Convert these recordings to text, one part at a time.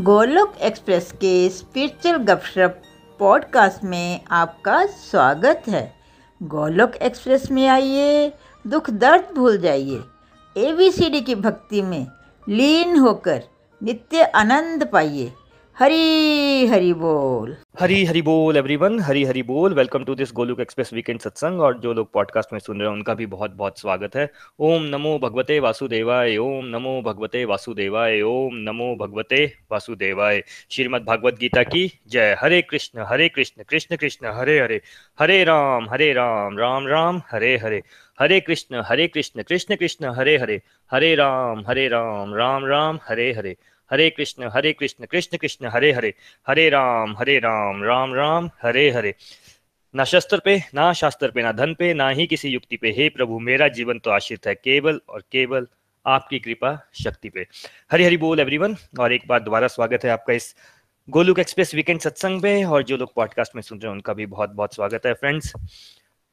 Golok express के spiritual गपशप podcast में आपका स्वागत है। गोलोक एक्सप्रेस में आइए, दुख दर्द भूल जाइए। एबीसीडी की भक्ति में लीन होकर नित्य आनंद पाइए। हरी हरी बोल। हरी हरी बोल एवरीवन हरी हरी बोल। Welcome to this Golok Express weekend satsang और जो लोग पॉडकास्ट में सुन रहे हैं, उनका भी बहुत बहुत स्वागत है। ओम नमो भगवते वासुदेवाय, ओम नमो भगवते वासुदेवाय, ओम नमो भगवते वासुदेवाय। श्रीमद भगवत गीता की जय। हरे कृष्ण हरे कृष्ण कृष्ण कृष्ण, हरे हरे। हरे राम हरे राम राम राम, हरे हरे। हरे कृष्ण हरे कृष्ण कृष्ण कृष्ण, हरे हरे। हरे राम हरे राम राम राम, हरे हरे। हरे कृष्ण हरे कृष्ण कृष्ण कृष्ण, हरे हरे हरे राम हरे राम राम राम, हरे हरे। ना शस्त्र पे, ना शास्त्र पे, ना धन पे, ना ही किसी युक्ति पे। हे प्रभु, मेरा जीवन तो आश्रित है केवल और केवल आपकी कृपा शक्ति पे। हरी हरी बोल एवरीवन और एक बार दोबारा स्वागत है आपका इस गोलुक एक्सप्रेस वीकेंड सत्संग में और जो लोग पॉडकास्ट में सुन रहे हैं, उनका भी बहुत बहुत स्वागत है। फ्रेंड्स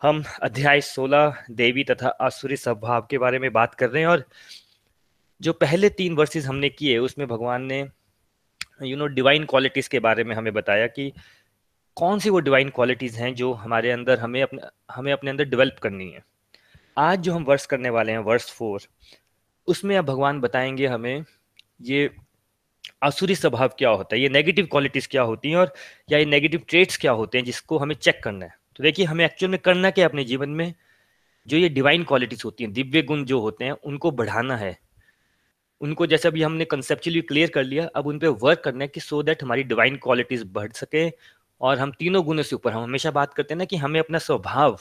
हम अध्याय 16 देवी तथा आसुरी स्वभाव के बारे में बात कर रहे हैं, और जो पहले तीन वर्सेस हमने किए, उसमें भगवान ने यू नो डिवाइन क्वालिटीज़ के बारे में हमें बताया कि कौन सी वो डिवाइन क्वालिटीज़ हैं जो हमारे अंदर हमें अपने हमें अपने अंदर डेवलप करनी है। आज जो हम वर्ष करने वाले हैं वर्ष फोर उसमें अब भगवान बताएँगे हमें ये आसुरी स्वभाव क्या होता है, ये नेगेटिव क्वालिटीज़ क्या होती हैं और, या ये नेगेटिव ट्रेट्स क्या होते हैं जिसको हमें चेक करना है। तो देखिए, हमें एक्चुअल में करना क्या है अपने जीवन में? जो ये डिवाइन क्वालिटीज़ होती हैं, दिव्य गुण जो होते हैं, उनको बढ़ाना है। उनको जैसे अभी हमने कंसेप्चुअली क्लियर कर लिया, अब उन पर वर्क करना है कि सो दैट हमारी डिवाइन क्वालिटीज बढ़ सके और हम तीनों गुणों से ऊपर, हम हमेशा बात करते हैं ना कि हमें अपना स्वभाव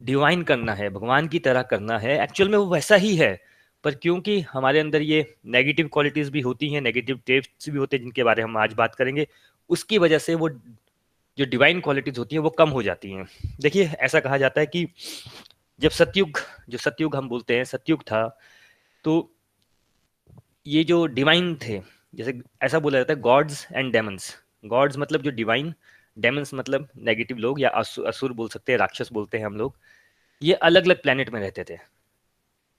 डिवाइन करना है, भगवान की तरह करना है। एक्चुअल में वो वैसा ही है, पर क्योंकि हमारे अंदर ये नेगेटिव क्वालिटीज भी होती हैं नेगेटिव टेप्स भी होते हैं जिनके बारे में हम आज बात करेंगे, उसकी वजह से वो जो डिवाइन क्वालिटीज होती हैं वो कम हो जाती हैं। देखिए, ऐसा कहा जाता है कि जब सतयुग, जो सतयुग हम बोलते हैं, सतयुग था तो ये जो डिवाइन थे, जैसे ऐसा बोला जाता है गॉड्स एंड डेमंस गॉड्स मतलब जो डिवाइन डेमंस मतलब नेगेटिव लोग या असुर बोल सकते हैं, राक्षस बोलते हैं हम लोग, ये अलग अलग प्लेनेट में रहते थे।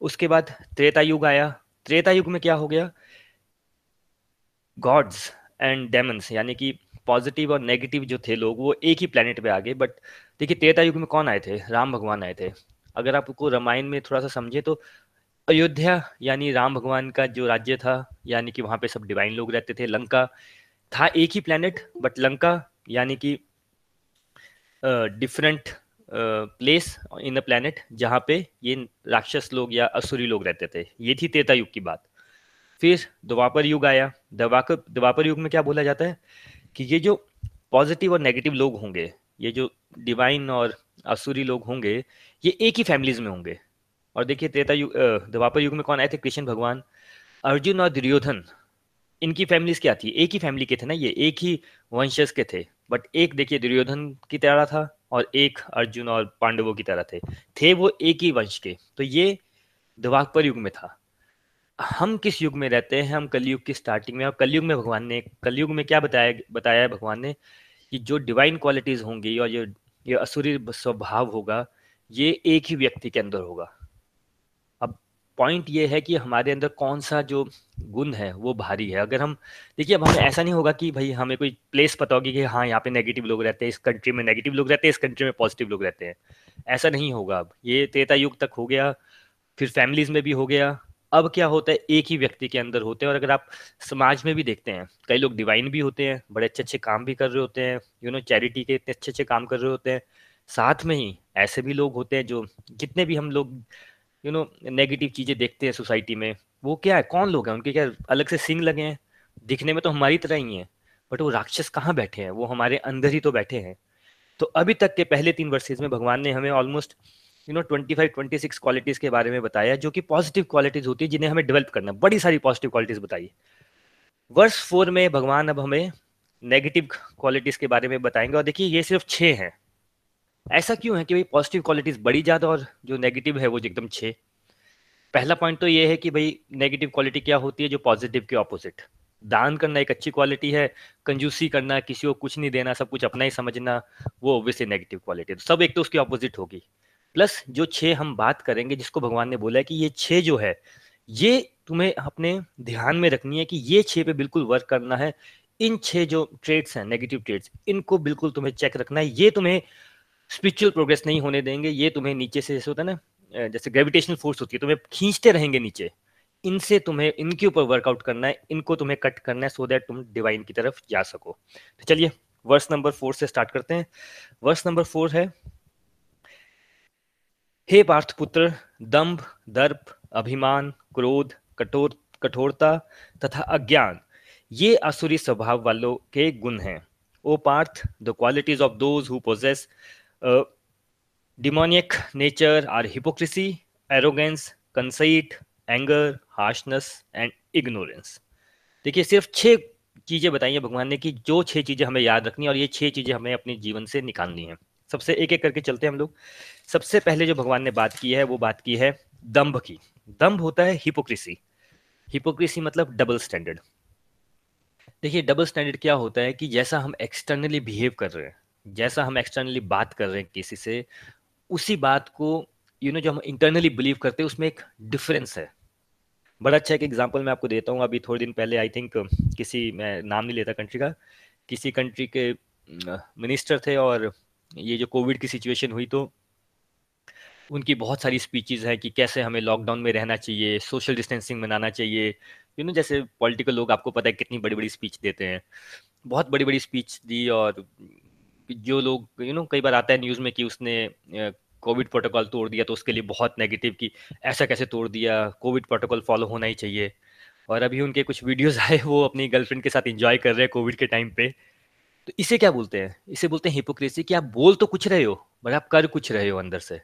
उसके बाद त्रेता युग आया। त्रेता युग में क्या हो गया? गॉड्स एंड डेमंस यानी कि पॉजिटिव और नेगेटिव जो थे लोग, वो एक ही प्लेनेट पे आ गए। बट देखिए, त्रेता युग में कौन आए थे? राम भगवान आए थे। अगर आपको रामायण में थोड़ा सा समझे तो अयोध्या, यानी राम भगवान का जो राज्य था, यानी कि वहाँ पे सब डिवाइन लोग रहते थे, लंका था एक ही प्लेनेट बट लंका, यानी कि different place in a planet जहाँ पे ये राक्षस लोग या असुरी लोग रहते थे। ये थी तेता युग की बात। फिर द्वापर युग आया। द्वापर द्वापर युग में क्या बोला जाता है? कि ये जो पॉजिटिव और नेगेटिव लोग होंगे, ये जो डिवाइन और असुरी लोग होंगे, ये एक ही फैमिलीज़ में होंगे। और देखिए त्रेता युग द्वापर युग में कौन आए थे? कृष्ण भगवान। अर्जुन और दुर्योधन, इनकी फैमिलीज़ क्या थी? एक ही फैमिली के थे ना ये? एक ही वंशज के थे। बट एक, देखिए, दुर्योधन की तरह था और एक अर्जुन और पांडवों की तरह थे। थे वो एक ही वंश के। तो ये द्वापर युग में था। हम किस युग में रहते हैं? हम कलयुग की स्टार्टिंग में और कलयुग में भगवान ने, कलयुग में क्या बताया बताया है भगवान ने? कि जो डिवाइन क्वालिटीज होंगी और ये ये असुरी स्वभाव होगा, ये एक ही व्यक्ति के अंदर होगा। पॉइंट ये है कि हमारे अंदर कौन सा जो गुण है, वो भारी है। अगर हम, देखिए, अब हमें ऐसा नहीं होगा कि भाई हमें कोई प्लेस पता होगी कि हाँ यहाँ पे नेगेटिव लोग रहते हैं, इस कंट्री में नेगेटिव लोग रहते हैं, इस कंट्री में पॉजिटिव लोग रहते हैं। ऐसा नहीं होगा अब। ये त्रेता युग तक हो गया, फिर फैमिलीज़ में भी हो गया। अब क्या होता है, एक ही व्यक्ति के अंदर होते हैं। और अगर आप समाज में भी देखते हैं, कई लोग डिवाइन भी होते हैं, बड़े अच्छे अच्छे काम भी कर रहे होते हैं यू नो चैरिटी के इतने अच्छे अच्छे काम कर रहे होते हैं। साथ में ही ऐसे भी लोग होते हैं जो, जितने भी हम लोग यू नो नेगेटिव चीज़ें देखते हैं सोसाइटी में। वो क्या है? कौन लोग हैं? उनके क्या अलग से सिंग लगे हैं? दिखने में तो हमारी तरह ही है बट वो राक्षस कहाँ बैठे हैं? वो हमारे अंदर ही तो बैठे हैं। तो अभी तक के पहले तीन वर्सेज में भगवान ने हमें almost you know twenty five twenty six qualities के बारे में बताया, जो कि पॉजिटिव क्वालिटीज होती है, जिन्हें हमें डेवलप करना है। बड़ी सारी पॉजिटिव क्वालिटीज बताई। वर्ष फोर में भगवान अब हमें नेगेटिव क्वालिटीज के बारे में बताएँगे। और देखिए, ये सिर्फ़ छः हैं। ऐसा क्यों है कि भाई पॉजिटिव क्वालिटीज बड़ी ज़्यादा और जो नेगेटिव है वो एकदम छे पहला पॉइंट तो ये है कि भाई नेगेटिव क्वालिटी क्या होती है जो पॉजिटिव के ऑपोजिट दान करना एक अच्छी क्वालिटी है कंजूसी करना, किसी को कुछ नहीं देना, सब कुछ अपना ही समझना, वो ऑब्वियसली नेगेटिव क्वालिटी है। तो सब एक तो उसकी ऑपोजिट होगी। प्लस जो छह हम बात करेंगे, जिसको भगवान ने बोला है कि ये छह जो है, ये तुम्हें अपने ध्यान में रखनी है कि ये छह पे बिल्कुल वर्क करना है। इन छह जो ट्रेड्स हैं नेगेटिव ट्रेड्स इनको बिल्कुल तुम्हें चेक रखना है। ये तुम्हें स्पिरिचुअल प्रोग्रेस नहीं होने देंगे, ये तुम्हें नीचे से जैसे होता है ना जैसे ग्रेविटेशनल फोर्स होती है, तुम्हें खींचते रहेंगे नीचे। इनसे तुम्हें, इनके ऊपर वर्कआउट करना है, इनको तुम्हें कट करना है सो दैट तुम डिवाइन की तरफ़ जा सको। तो चलिए वर्स नंबर फोर से स्टार्ट करते हैं। वर्स नंबर फोर है, हे पार्थ पुत्र दम्भ, दर्प, अभिमान, क्रोध, कठोर, कठोरता तथा अज्ञान, ये असुरी स्वभाव वालों के गुण हैं। O Partha the qualities of those who possess demoniac nature are hypocrisy arrogance conceit anger harshness and ignorance देखिए, सिर्फ़ छह चीज़ें बताई हैं भगवान ने कि जो छह चीज़ें हमें याद रखनी है और ये छह चीज़ें हमें अपने जीवन से निकालनी है। सबसे एक एक करके चलते हैं हम लोग। सबसे पहले जो भगवान ने बात की है, वो बात की है दम्भ की। दम्भ होता है हिपोक्रेसी हिपोक्रेसी मतलब डबल स्टैंडर्ड देखिए डबल स्टैंडर्ड क्या होता है कि जैसा हम एक्सटर्नली बिहेव कर रहे हैं जैसा हम एक्सटर्नली बात कर रहे हैं किसी से उसी बात को यू you नो know, जो हम इंटरनली बिलीव करते हैं उसमें एक डिफरेंस है। बड़ा अच्छा एक एग्ज़ाम्पल मैं आपको देता हूँ। अभी थोड़े दिन पहले आई थिंक किसी मैं नाम नहीं लेता कंट्री का किसी कंट्री के मिनिस्टर थे और ये जो कोविड की सिचुएशन हुई तो उनकी बहुत सारी स्पीचेस हैं कि कैसे हमें लॉकडाउन में रहना चाहिए सोशल डिस्टेंसिंग बनाना चाहिए। यू नो जैसे पॉलिटिकल लोग आपको पता है कितनी बड़ी बड़ी स्पीच देते हैं। बहुत बड़ी बड़ी स्पीच दी और जो लोग यू नो कई बार आता है न्यूज़ में कि उसने कोविड प्रोटोकॉल तोड़ दिया तो उसके लिए बहुत नेगेटिव कि ऐसा कैसे तोड़ दिया कोविड प्रोटोकॉल फॉलो होना ही चाहिए। और अभी उनके कुछ वीडियोस आए, वो अपनी गर्लफ्रेंड के साथ इंजॉय कर रहे हैं कोविड के टाइम पे। तो इसे क्या बोलते हैं? इसे बोलते हैं हिपोक्रेसी कि आप बोल तो कुछ रहे हो बट आप कर कुछ रहे हो अंदर से।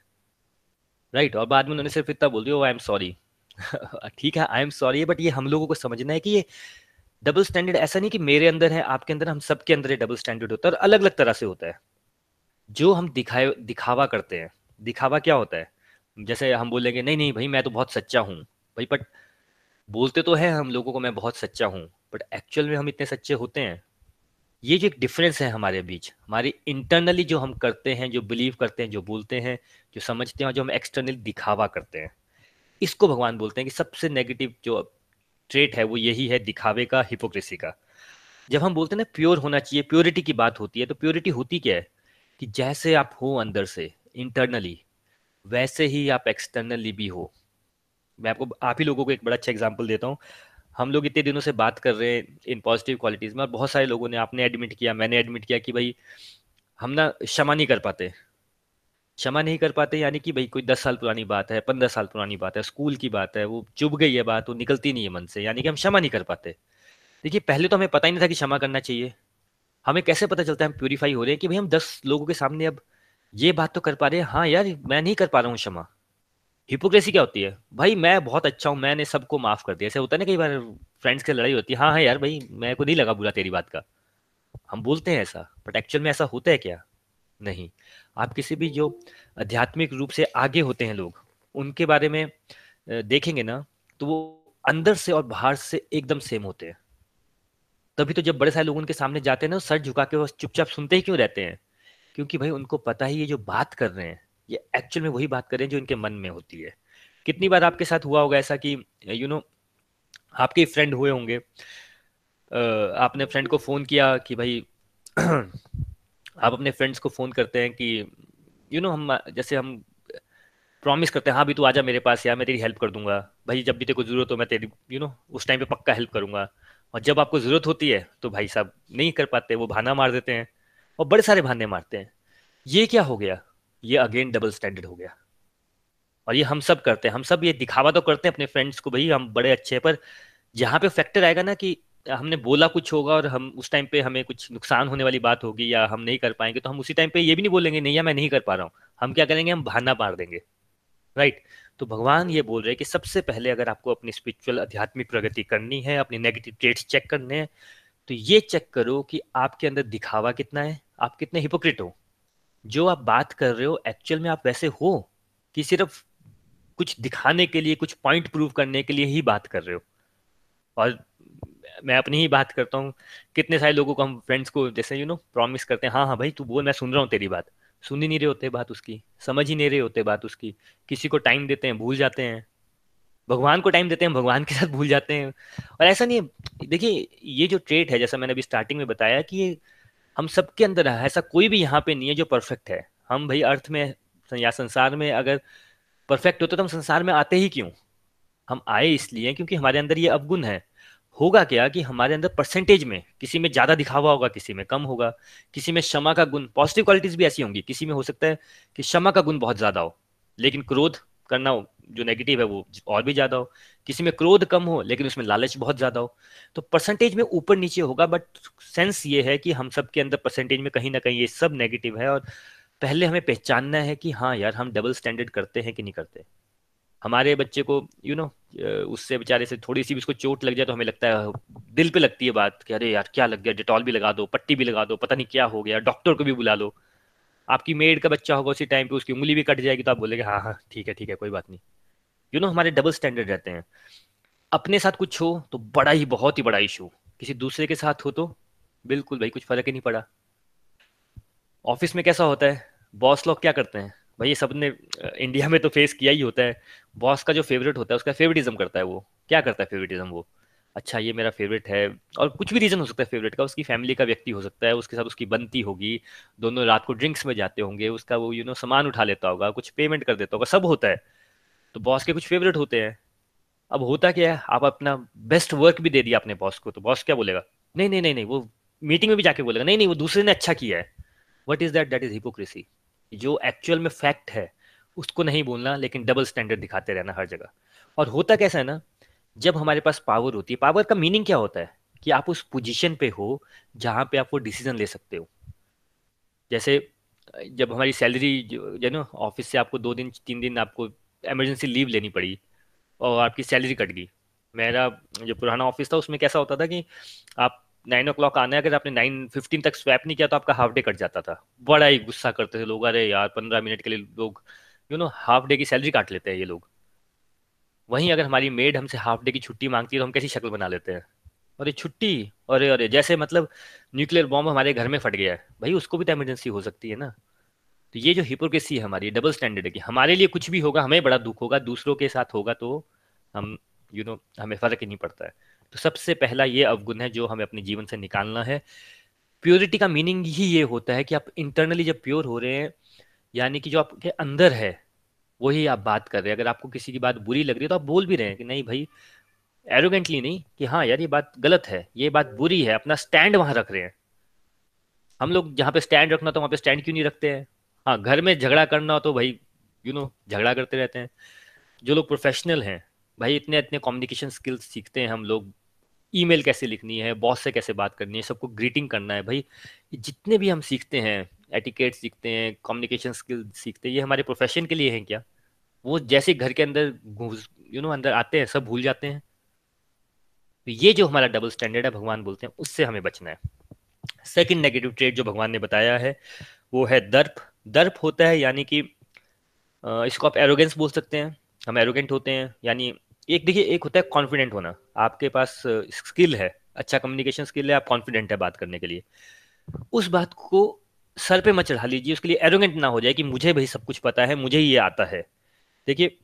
Right right? और बाद में उन्होंने सिर्फ़ इतना बोल दिया आई एम सॉरी ठीक है आई एम सॉरी बट ये हम लोगों को समझना है कि ये डबल स्टैंडर्ड ऐसा नहीं कि मेरे अंदर है, आपके अंदर हम सबके अंदर ये डबल स्टैंडर्ड होता है और अलग अलग तरह से होता है। जो हम दिखाए, दिखावा करते हैं, दिखावा क्या होता है? जैसे हम बोलेंगे, नहीं नहीं भाई, मैं तो बहुत सच्चा हूँ। भाई बट बोलते तो है हम लोगों को, मैं बहुत सच्चा हूँ। बट एक्चुअल में हम इतने सच्चे होते हैं। ये जो एक डिफरेंस है हमारे बीच, हमारी इंटरनली जो हम करते हैं, जो बिलीव करते हैं, जो बोलते हैं, जो समझते हैं जो हम एक्सटर्नली दिखावा करते हैं। इसको भगवान बोलते हैं कि सबसे नेगेटिव जो ट्रेट है, वो यही है दिखावे का हिपोक्रेसी का। जब हम बोलते हैं ना प्योर होना चाहिए प्योरिटी की बात होती है तो प्योरिटी होती क्या है? कि जैसे आप हो अंदर से इंटरनली वैसे ही आप एक्सटर्नली भी हो। मैं आपको, आप ही लोगों को एक बड़ा अच्छा एग्ज़ाम्पल देता हूँ। हम लोग इतने दिनों से बात कर रहे हैं इन पॉजिटिव क्वालिटीज में, और बहुत सारे लोगों ने, आपने एडमिट किया, मैंने एडमिट किया कि भाई, हम ना क्षमा नहीं कर पाते। क्षमा नहीं कर पाते, यानी कि भाई कोई दस साल पुरानी बात है, पंद्रह साल पुरानी बात है, स्कूल की बात है, वो चुभ गई है बात, वो निकलती नहीं है मन से, यानी कि हम क्षमा नहीं कर पाते। देखिए, पहले तो हमें पता ही नहीं था कि क्षमा करना चाहिए। हमें कैसे पता चलता है, हम प्योरीफाई हो रहे हैं कि भाई हम दस लोगों के सामने अब ये बात तो कर पा रहे हैं हाँ यार, मैं नहीं कर पा रहा हूँ क्षमा। हिपोक्रेसी क्या होती है? भाई मैं बहुत अच्छा हूँ, मैंने सबको माफ़ कर दिया। ऐसे होता है ना कई बार फ्रेंड्स की लड़ाई होती है हाँ हाँ यार भाई मैं को नहीं लगा बुरा तेरी बात का। हम बोलते हैं ऐसा बट एक्चुअल में ऐसा होता है क्या? नहीं। आप किसी भी जो आध्यात्मिक रूप से आगे होते हैं लोग, उनके बारे में देखेंगे ना तो वो अंदर से और बाहर से एकदम सेम होते हैं। तभी तो जब बड़े सारे लोग उनके सामने जाते हैं ना, सर झुका के वो चुपचाप सुनते ही क्यों रहते हैं? क्योंकि भाई उनको पता ही ये जो बात कर रहे हैं, ये एक्चुअल में वही बात कर रहे हैं जो इनके मन में होती है। कितनी बार आपके साथ हुआ होगा ऐसा कि यू नो आपके फ्रेंड हुए होंगे आपने फ्रेंड को फ़ोन किया कि भाई आप अपने फ्रेंड्स को फ़ोन करते हैं कि यू you नो know, हम जैसे हम प्रॉमिस करते हैं हाँ भी तू आजा मेरे पास यार मैं तेरी हेल्प कर दूँगा। भाई जब भी तेरे को ज़रूरत हो मैं तेरी यू you नो know, उस टाइम पे पक्का हेल्प करूँगा। और जब आपको ज़रूरत होती है तो भाई साहब नहीं कर पाते वो बहाना मार देते हैं। और बड़े सारे बहाने मारते हैं। ये क्या हो गया? ये अगेन डबल स्टैंडर्ड हो गया। और ये हम सब करते हैं। हम सब ये दिखावा तो करते हैं अपने फ्रेंड्स को भाई हम बड़े अच्छे पर जहाँ पे फैक्टर आएगा ना कि हमने बोला कुछ होगा और हम उस टाइम पे हमें कुछ नुकसान होने वाली बात होगी या हम नहीं कर पाएँगे तो हम उसी टाइम पे ये भी नहीं बोलेंगे, नहीं या मैं नहीं कर पा रहा हूँ। हम क्या करेंगे? हम बहाना मार देंगे। राइट तो भगवान ये बोल रहे हैं कि सबसे पहले अगर आपको अपनी स्पिरिचुअल आध्यात्मिक प्रगति करनी है, अपनी नेगेटिव ट्रेड्स चेक करने हैं तो ये चेक करो कि आपके अंदर दिखावा कितना है, आप कितने हिपोक्रिट हो। जो आप बात कर रहे हो एक्चुअल में आप वैसे हो कि सिर्फ़ कुछ दिखाने के लिए, कुछ पॉइंट प्रूव करने के लिए ही बात कर रहे हो। और मैं अपनी ही बात करता हूँ, कितने सारे लोगों को हम फ्रेंड्स को जैसे यू नो प्रॉमिस करते हैं हाँ हाँ भाई, तू बोल, मैं सुन रहा हूँ तेरी बात। सुन ही नहीं रहे होते बात उसकी, समझ ही नहीं रहे होते बात उसकी। किसी को टाइम देते हैं, भूल जाते हैं। भगवान को टाइम देते हैं, भगवान के साथ भूल जाते हैं। और ऐसा नहीं है, देखिए, ये जो ट्रेट है, जैसा मैंने अभी स्टार्टिंग में बताया कि हम सबके अंदर है, ऐसा कोई भी यहाँ पे नहीं है जो परफेक्ट है। हम भाई अर्थ में या संसार में अगर परफेक्ट होते तो हम संसार में आते ही क्यों? हम आए इसलिए क्योंकि हमारे अंदर ये अवगुण है। होगा क्या कि हमारे अंदर परसेंटेज में किसी में ज़्यादा दिखावा होगा, किसी में कम होगा, किसी में क्षमा का गुण पॉजिटिव क्वालिटीज भी ऐसी होंगी। किसी में हो सकता है कि क्षमा का गुण बहुत ज़्यादा हो, लेकिन क्रोध करना जो नेगेटिव है वो और भी ज़्यादा हो। किसी में क्रोध कम हो, लेकिन उसमें लालच बहुत ज़्यादा हो। तो परसेंटेज में ऊपर नीचे होगा बट सेंस ये है कि हम सब के अंदर परसेंटेज में कहीं ना कहीं ये सब नेगेटिव है और पहले हमें पहचानना है कि हाँ यार, हम डबल स्टैंडर्ड करते हैं कि नहीं करते। हमारे बच्चे को यू you नो know, उससे बेचारे से थोड़ी सी भी उसको चोट लग जाए तो हमें लगता है दिल पे लगती है बात कि अरे यार क्या लग गया? डिटॉल भी लगा दो पट्टी भी लगा दो पता नहीं क्या हो गया डॉक्टर को भी बुला लो। आपकी मेड का बच्चा होगा उसी टाइम पे उसकी उंगली भी कट जाएगी तो आप बोलेंगे हाँ हाँ ठीक है ठीक है कोई बात नहीं। यू नो हमारे डबल स्टैंडर्ड रहते हैं। अपने साथ कुछ हो तो बड़ा ही बहुत ही बड़ा इशू किसी दूसरे के साथ हो तो बिल्कुल भाई कुछ फ़र्क ही नहीं पड़ा। ऑफ़िस में कैसा होता है? बॉस लोग क्या करते हैं? भाई ये सबने इंडिया में तो फेस किया ही होता है। बॉस का जो फेवरेट होता है, उसका फेवरेटिज्म करता है वो। क्या करता है फेवरेटिज्म वो? अच्छा ये मेरा फेवरेट है, और कुछ भी रीजन हो सकता है फेवरेट का, उसकी फैमिली का व्यक्ति हो सकता है, उसके साथ उसकी बनती होगी, दोनों रात को ड्रिंक्स में जाते होंगे, उसका वो यू नो सामान उठा लेता होगा, कुछ पेमेंट कर देता होगा, सब होता है। तो बॉस के कुछ फेवरेट होते हैं। अब होता क्या है, आप अपना बेस्ट वर्क भी दे दिया अपने बॉस को तो बॉस क्या बोलेगा? नहीं नहीं नहीं नहीं, वो मीटिंग में भी जाके बोलेगा, नहीं नहीं, वो दूसरे ने अच्छा किया है। What is that that is hypocrisy जो एक्चुअल में फैक्ट है उसको नहीं बोलना, लेकिन डबल स्टैंडर्ड दिखाते रहना हर जगह। और होता कैसा है ना, जब हमारे पास पावर होती है पावर का मीनिंग क्या होता है? कि आप उस पोजीशन पे हो जहाँ पे आप वो डिसीज़न ले सकते हो। जैसे, जब हमारी सैलरी जो ना ऑफ़िस से आपको दो दिन, तीन दिन आपको इमरजेंसी लीव लेनी पड़ी और आपकी सैलरी कट गई। मेरा जो पुराना ऑफ़िस था, उसमें कैसा होता था कि आप नाइन ओ क्लॉक आना है अगर आपने नाइन फिफ्टीन तक स्वैप नहीं किया तो आपका हाफ़ डे कट जाता था। बड़ा ही गुस्सा करते थे लोग, अरे यार, पंद्रह मिनट के लिए लोग यू नो हाफ़ डे की सैलरी काट लेते हैं ये लोग। वहीं अगर हमारी मेड हमसे हाफ़ डे की छुट्टी मांगती है तो हम कैसी शक्ल बना लेते हैं? अरे छुट्टी? अरे अरे जैसे मतलब न्यूक्लियर बॉम्ब हमारे घर में फट गया है। भाई उसको भी तो इमरजेंसी हो सकती है ना। तो ये जो हिपोक्रेसी है हमारी डबल स्टैंडर्ड है कि हमारे लिए कुछ भी होगा हमें बड़ा दुख होगा दूसरों के साथ होगा तो हम यू you नो know, हमें फ़र्क ही नहीं पड़ता है। तो सबसे पहला ये अवगुण है जो हमें अपने जीवन से निकालना है। प्योरिटी का मीनिंग ही ये होता है कि आप इंटरनली जब प्योर हो रहे हैं यानी कि जो आपके अंदर है, वही आप बात कर रहे हैं। अगर आपको किसी की बात बुरी लग रही है तो आप बोल भी रहे हैं कि नहीं भाई एरोगेंटली नहीं कि हाँ यार ये बात गलत है, ये बात बुरी है, अपना स्टैंड वहाँ रख रहे हैं। हम लोग जहाँ पे स्टैंड रखना तो वहाँ पे स्टैंड क्यों नहीं रखते हैं? हाँ घर में झगड़ा करना हो तो भाई यू नो झगड़ा करते रहते हैं। जो लोग प्रोफेशनल हैं, भाई इतने इतने कम्युनिकेशन स्किल्स सीखते हैं हम लोग। ईमेल कैसे लिखनी है बॉस से कैसे बात करनी है, सबको ग्रीटिंग करना है। भाई, जितने भी हम सीखते हैं एटिकेट सीखते हैं कम्युनिकेशन स्किल सीखते हैं, ये हमारे प्रोफेशन के लिए हैं क्या? वो जैसे घर के अंदर यू नो अंदर आते हैं, सब भूल जाते हैं। तो ये जो हमारा डबल स्टैंडर्ड है, भगवान बोलते हैं, उससे हमें बचना है। सेकंड नेगेटिव ट्रेड जो भगवान ने बताया है, वो है दर्प। दर्प होता है, यानी कि इसको आप एरोगेंस बोल सकते हैं। हम एरोगेंट होते हैं, यानी एक, देखिए, एक होता है कॉन्फिडेंट होना। आपके पास स्किल है अच्छा कम्युनिकेशन स्किल है, आप कॉन्फिडेंट है बात करने के लिए। उस बात को सर पे मत चढ़ा लीजिए, उसके लिए एरोगेंट ना हो जाए कि मुझे भाई सब कुछ पता है, मुझे ये आता है। देखिए,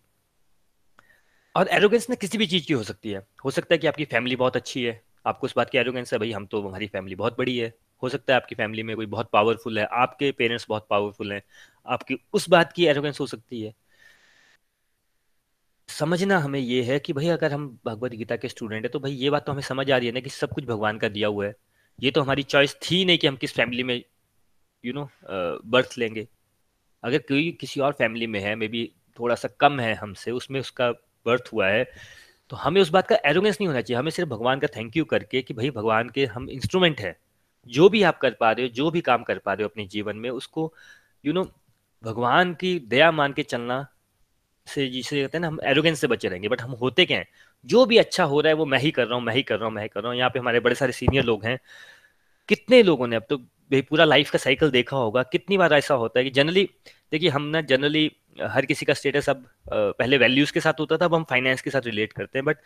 और एरोगेंस ना किसी भी चीज़ की हो सकती है। हो सकता है कि आपकी फैमिली बहुत अच्छी है, आपको उस बात की एरोगेंस है, भाई, हम तो हमारी फैमिली बहुत बड़ी है। हो सकता है आपकी फैमिली में कोई बहुत पावरफुल है, आपके पेरेंट्स बहुत पावरफुल हैं, आपकी उस बात की एरोगेंस हो सकती है। समझना हमें ये है कि, भाई, अगर हम भगवत गीता के स्टूडेंट है तो भाई, ये बात तो हमें समझ आ रही है ना कि सब कुछ भगवान का दिया हुआ है। ये तो हमारी चॉइस थी नहीं कि हम किस फैमिली में यू नो बर्थ लेंगे। अगर कोई किसी और फैमिली में है मे बी थोड़ा सा कम है हमसे, उसमें उसका बर्थ हुआ है तो हमें उस बात का एरोगेंस नहीं होना चाहिए। हमें सिर्फ़ भगवान का थैंक यू करके कि भाई भगवान के हम इंस्ट्रूमेंट है। जो भी आप कर पा रहे हो, जो भी काम कर पा रहे हो अपने जीवन में, उसको यू नो भगवान की दया मान के चलना से, जिसे कहते हैं ना, हम एरोगेंस से बचे रहेंगे। बट हम होते क्या हैं? जो भी अच्छा हो रहा है, वो मैं ही कर रहा हूँ, मैं ही कर रहा हूँ, मैं ही कर रहा हूँ। यहाँ पे हमारे बड़े सारे सीनियर लोग हैं। कितने लोगों ने अब तो पूरा लाइफ का साइकिल देखा होगा। कितनी बार ऐसा होता है कि जनरली देखिए हम ना जनरली हर किसी का स्टेटस अब पहले वैल्यूज़ के साथ होता था, अब हम फाइनेंस के साथ रिलेट करते हैं। बट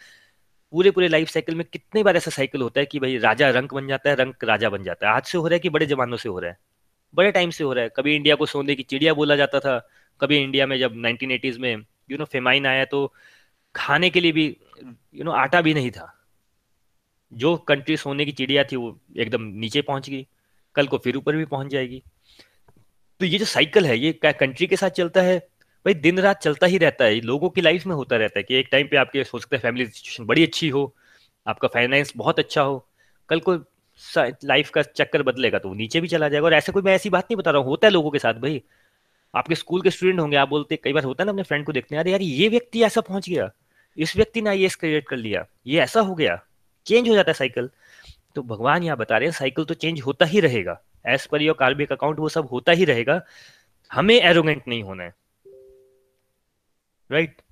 पूरे पूरे लाइफ साइकिल में कितनी बार ऐसा साइकिल होता है कि भाई राजा रंक बन जाता है, रंक राजा बन जाता है। आज से हो रहा है कि बड़े जमानों से हो रहा है। बड़े टाइम से हो रहा है। कभी इंडिया को सोने की चिड़िया बोला जाता था, कभी इंडिया में जब नाइनटीन में यू नो फेमाइन आया तो खाने के लिए भी यू नो आटा भी नहीं था। जो कंट्री सोने की चिड़िया थी वो एकदम नीचे पहुँच गई। कल को फिर ऊपर भी पहुँच जाएगी। तो ये जो साइकिल है, ये कंट्री के साथ चलता है? भाई दिन रात चलता ही रहता है, लोगों की लाइफ में होता रहता है कि एक टाइम पे आपके हो सकता है फैमिली सिचुएशन बड़ी अच्छी हो, आपका फाइनेंस बहुत अच्छा हो, कल को लाइफ का चक्कर बदलेगा तो नीचे भी चला जाएगा। और ऐसे कोई मैं ऐसी बात नहीं बता रहा हूँ, होता है लोगों के साथ भाई। आपके स्कूल के स्टूडेंट होंगे, आप बोलते, कई बार होता है ना अपने फ्रेंड को देखते हैं, अरे यार, ये व्यक्ति ऐसा पहुँच गया, इस व्यक्ति ने आई क्रिएट कर लिया, ये ऐसा हो गया। चेंज हो जाता है साइकिल तो भगवान यहाँ बता रहे हैं साइकिल तो चेंज होता ही रहेगा। एज पर योर कार्बिक अकाउंट वो सब होता ही रहेगा। हमें एरोगेंट नहीं होना है। Right right?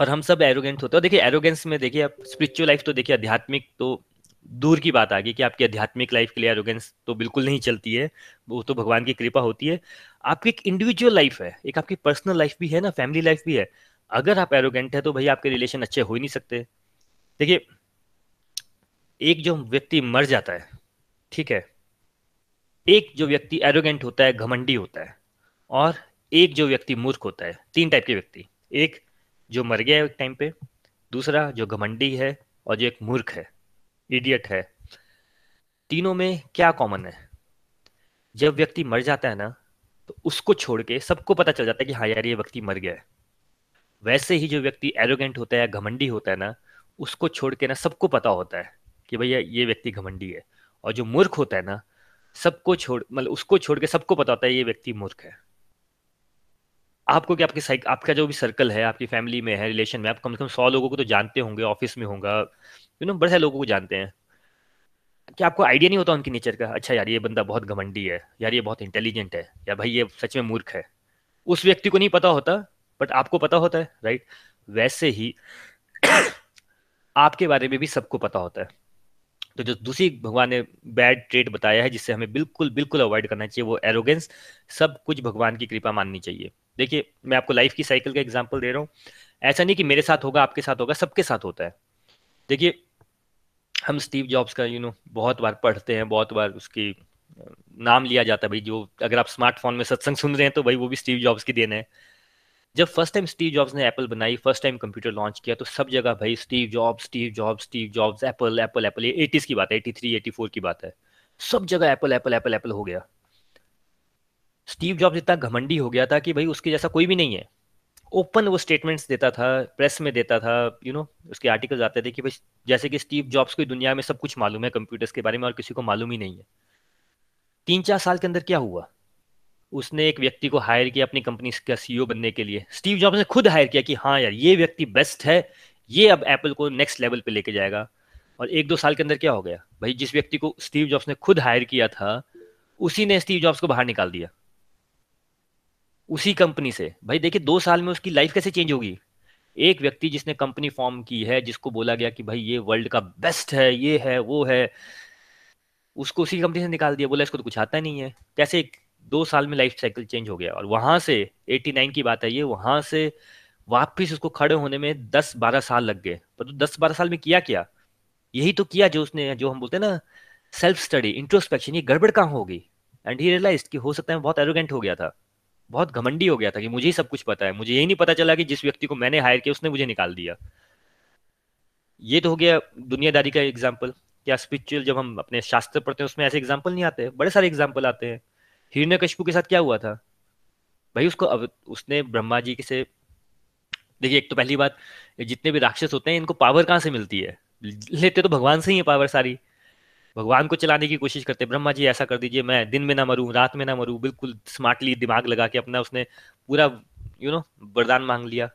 और हम सब एरोगेंट होते हैं। देखिए एरोगेंस में देखिए, आप स्पिरिचुअल लाइफ तो देखिए, आध्यात्मिक तो दूर की बात आ गई कि आपकी आध्यात्मिक लाइफ के लिए एरोगेंस तो बिल्कुल नहीं चलती है। वो तो भगवान की कृपा होती है। आपकी एक इंडिविजुअल लाइफ है, एक आपकी पर्सनल लाइफ भी है ना फैमिली लाइफ भी है। अगर आप एरोगेंट है तो भाई आपके रिलेशन अच्छे हो ही नहीं सकते। देखिए एक जो व्यक्ति मर जाता है, ठीक है? एक जो व्यक्ति एरोगेंट होता है, घमंडी होता है, और एक जो व्यक्ति मूर्ख होता है, तीन टाइप के व्यक्ति। एक जो मर गया है एक टाइम पे, दूसरा जो घमंडी है और जो एक मूर्ख है इडियट है। तीनों में क्या कॉमन है? जब व्यक्ति मर जाता है ना तो उसको छोड़ के सबको पता चल जाता है कि हाँ यार, ये व्यक्ति मर गया है। वैसे ही जो व्यक्ति एरोगेंट होता है या घमंडी होता है ना, उसको छोड़ के ना सबको पता होता है। कि भैया ये व्यक्ति घमंडी है। और जो मूर्ख होता है ना, सबको छोड़ मतलब उसको छोड़ के सबको पता होता है ये व्यक्ति मूर्ख है। आपको क्या, आपके साइक आपका जो भी सर्कल है, आपकी फैमिली में है रिलेशन में, आप कम से कम सौ लोगों को तो जानते होंगे ऑफ़िस में होगा यू नो बड़े सारे लोगों को जानते हैं। क्या आपको आइडिया नहीं होता उनकी नेचर का अच्छा यार ये बंदा बहुत घमंडी है, यार ये बहुत इंटेलिजेंट है, या भाई ये सच में मूर्ख है। उस व्यक्ति को नहीं पता होता बट आपको पता होता है राइट वैसे ही आपके बारे में भी सबको पता होता है। तो जो दूसरी भगवान ने बैड ट्रेट बताया है, जिससे हमें बिल्कुल बिल्कुल अवॉइड करना चाहिए, वो एरोगेंस सब कुछ भगवान की कृपा माननी चाहिए। देखिए, मैं आपको लाइफ की साइकिल का एग्ज़ाम्पल दे रहा हूँ। ऐसा नहीं कि मेरे साथ होगा, आपके साथ होगा, सबके साथ होता है। देखिए, हम स्टीव जॉब्स का यू नो बहुत बार पढ़ते हैं, बहुत बार उसकी नाम लिया जाता है भाई, जो अगर आप स्मार्टफ़ोन में सत्संग सुन रहे हैं तो भाई वो भी स्टीव जॉब्स की देन है। जब फ़र्स्ट टाइम स्टीव जॉब्स ने एप्पल बनाई फ़र्स्ट टाइम कंप्यूटर लॉन्च किया तो सब जगह भाई Steve Jobs Steve Jobs Steve Jobs Apple Apple Apple ये एटीज की बात है एटी थ्री एटी फोर की बात है। सब जगह एप्पल एप्पल एप्पल एप्पल हो गया। स्टीव जॉब्स इतना घमंडी हो गया था कि भाई उसके जैसा कोई भी नहीं है। ओपन वो स्टेटमेंट्स देता था प्रेस में देता था यू you नो know, उसके आर्टिकल्स आते थे कि भाई जैसे कि स्टीव जॉब्स को दुनिया में सब कुछ मालूम है कंप्यूटर्स के बारे में और किसी को मालूम ही नहीं है। तीन चार साल के अंदर क्या हुआ? उसने एक व्यक्ति को हायर किया अपनी कंपनी का सीईओ बनने के लिए। स्टीव जॉब्स ने खुद हायर किया कि हाँ यार, ये व्यक्ति बेस्ट है, ये अब एप्पल को नेक्स्ट लेवल पे लेके जाएगा। और एक दो साल के अंदर क्या हो गया? भाई, जिस व्यक्ति को स्टीव जॉब्स ने खुद हायर किया था, उसी ने स्टीव जॉब्स को बाहर निकाल दिया। उसी कंपनी से। भाई, देखिए, दो साल में उसकी लाइफ कैसे चेंज होगी? एक व्यक्ति जिसने कंपनी फॉर्म की है, जिसको बोला गया कि भाई, ये वर्ल्ड का बेस्ट है, ये है, वो है, उसको उसी कंपनी से निकाल दिया। बोला, इसको तो कुछ आता नहीं है। कैसे दो साल में लाइफ साइकिल चेंज हो गया। और वहाँ से 89 की बात है ये, वहाँ से वापिस उसको खड़े होने में 10-12 साल लग गए। पर तो 10-12 साल में किया क्या? यही तो किया जो उसने, जो हम बोलते हैं ना सेल्फ स्टडी इंट्रोस्पेक्शन ये गड़बड़ कहाँ होगी एंड ही रियलाइज़ कि हो सकता है बहुत एरोगेंट हो गया था। बहुत घमंडी हो गया था कि मुझे ही सब कुछ पता है। मुझे यही नहीं पता चला कि जिस व्यक्ति को मैंने हायर किया, उसने मुझे निकाल दिया। ये तो हो गया दुनियादारी का एग्ज़ाम्पल क्या स्पिरिचुअल जब हम अपने शास्त्र पढ़ते हैं, उसमें ऐसे एग्ज़ाम्पल नहीं आते। बड़े सारे एग्ज़ाम्पल आते हैं। हिरण्य कशपू के साथ क्या हुआ था? भाई उसको अब उसने ब्रह्मा जी से, देखिए एक तो पहली बात, जितने भी राक्षस होते हैं, इनको पावर कहाँ से मिलती है? लेते तो भगवान से ही है पावर सारी। भगवान को चलाने की कोशिश करते ब्रह्मा जी ऐसा कर दीजिए, मैं दिन में ना मरूं, रात में ना मरूं, बिल्कुल स्मार्टली दिमाग लगा के अपना उसने पूरा यू नो वरदान मांग लिया।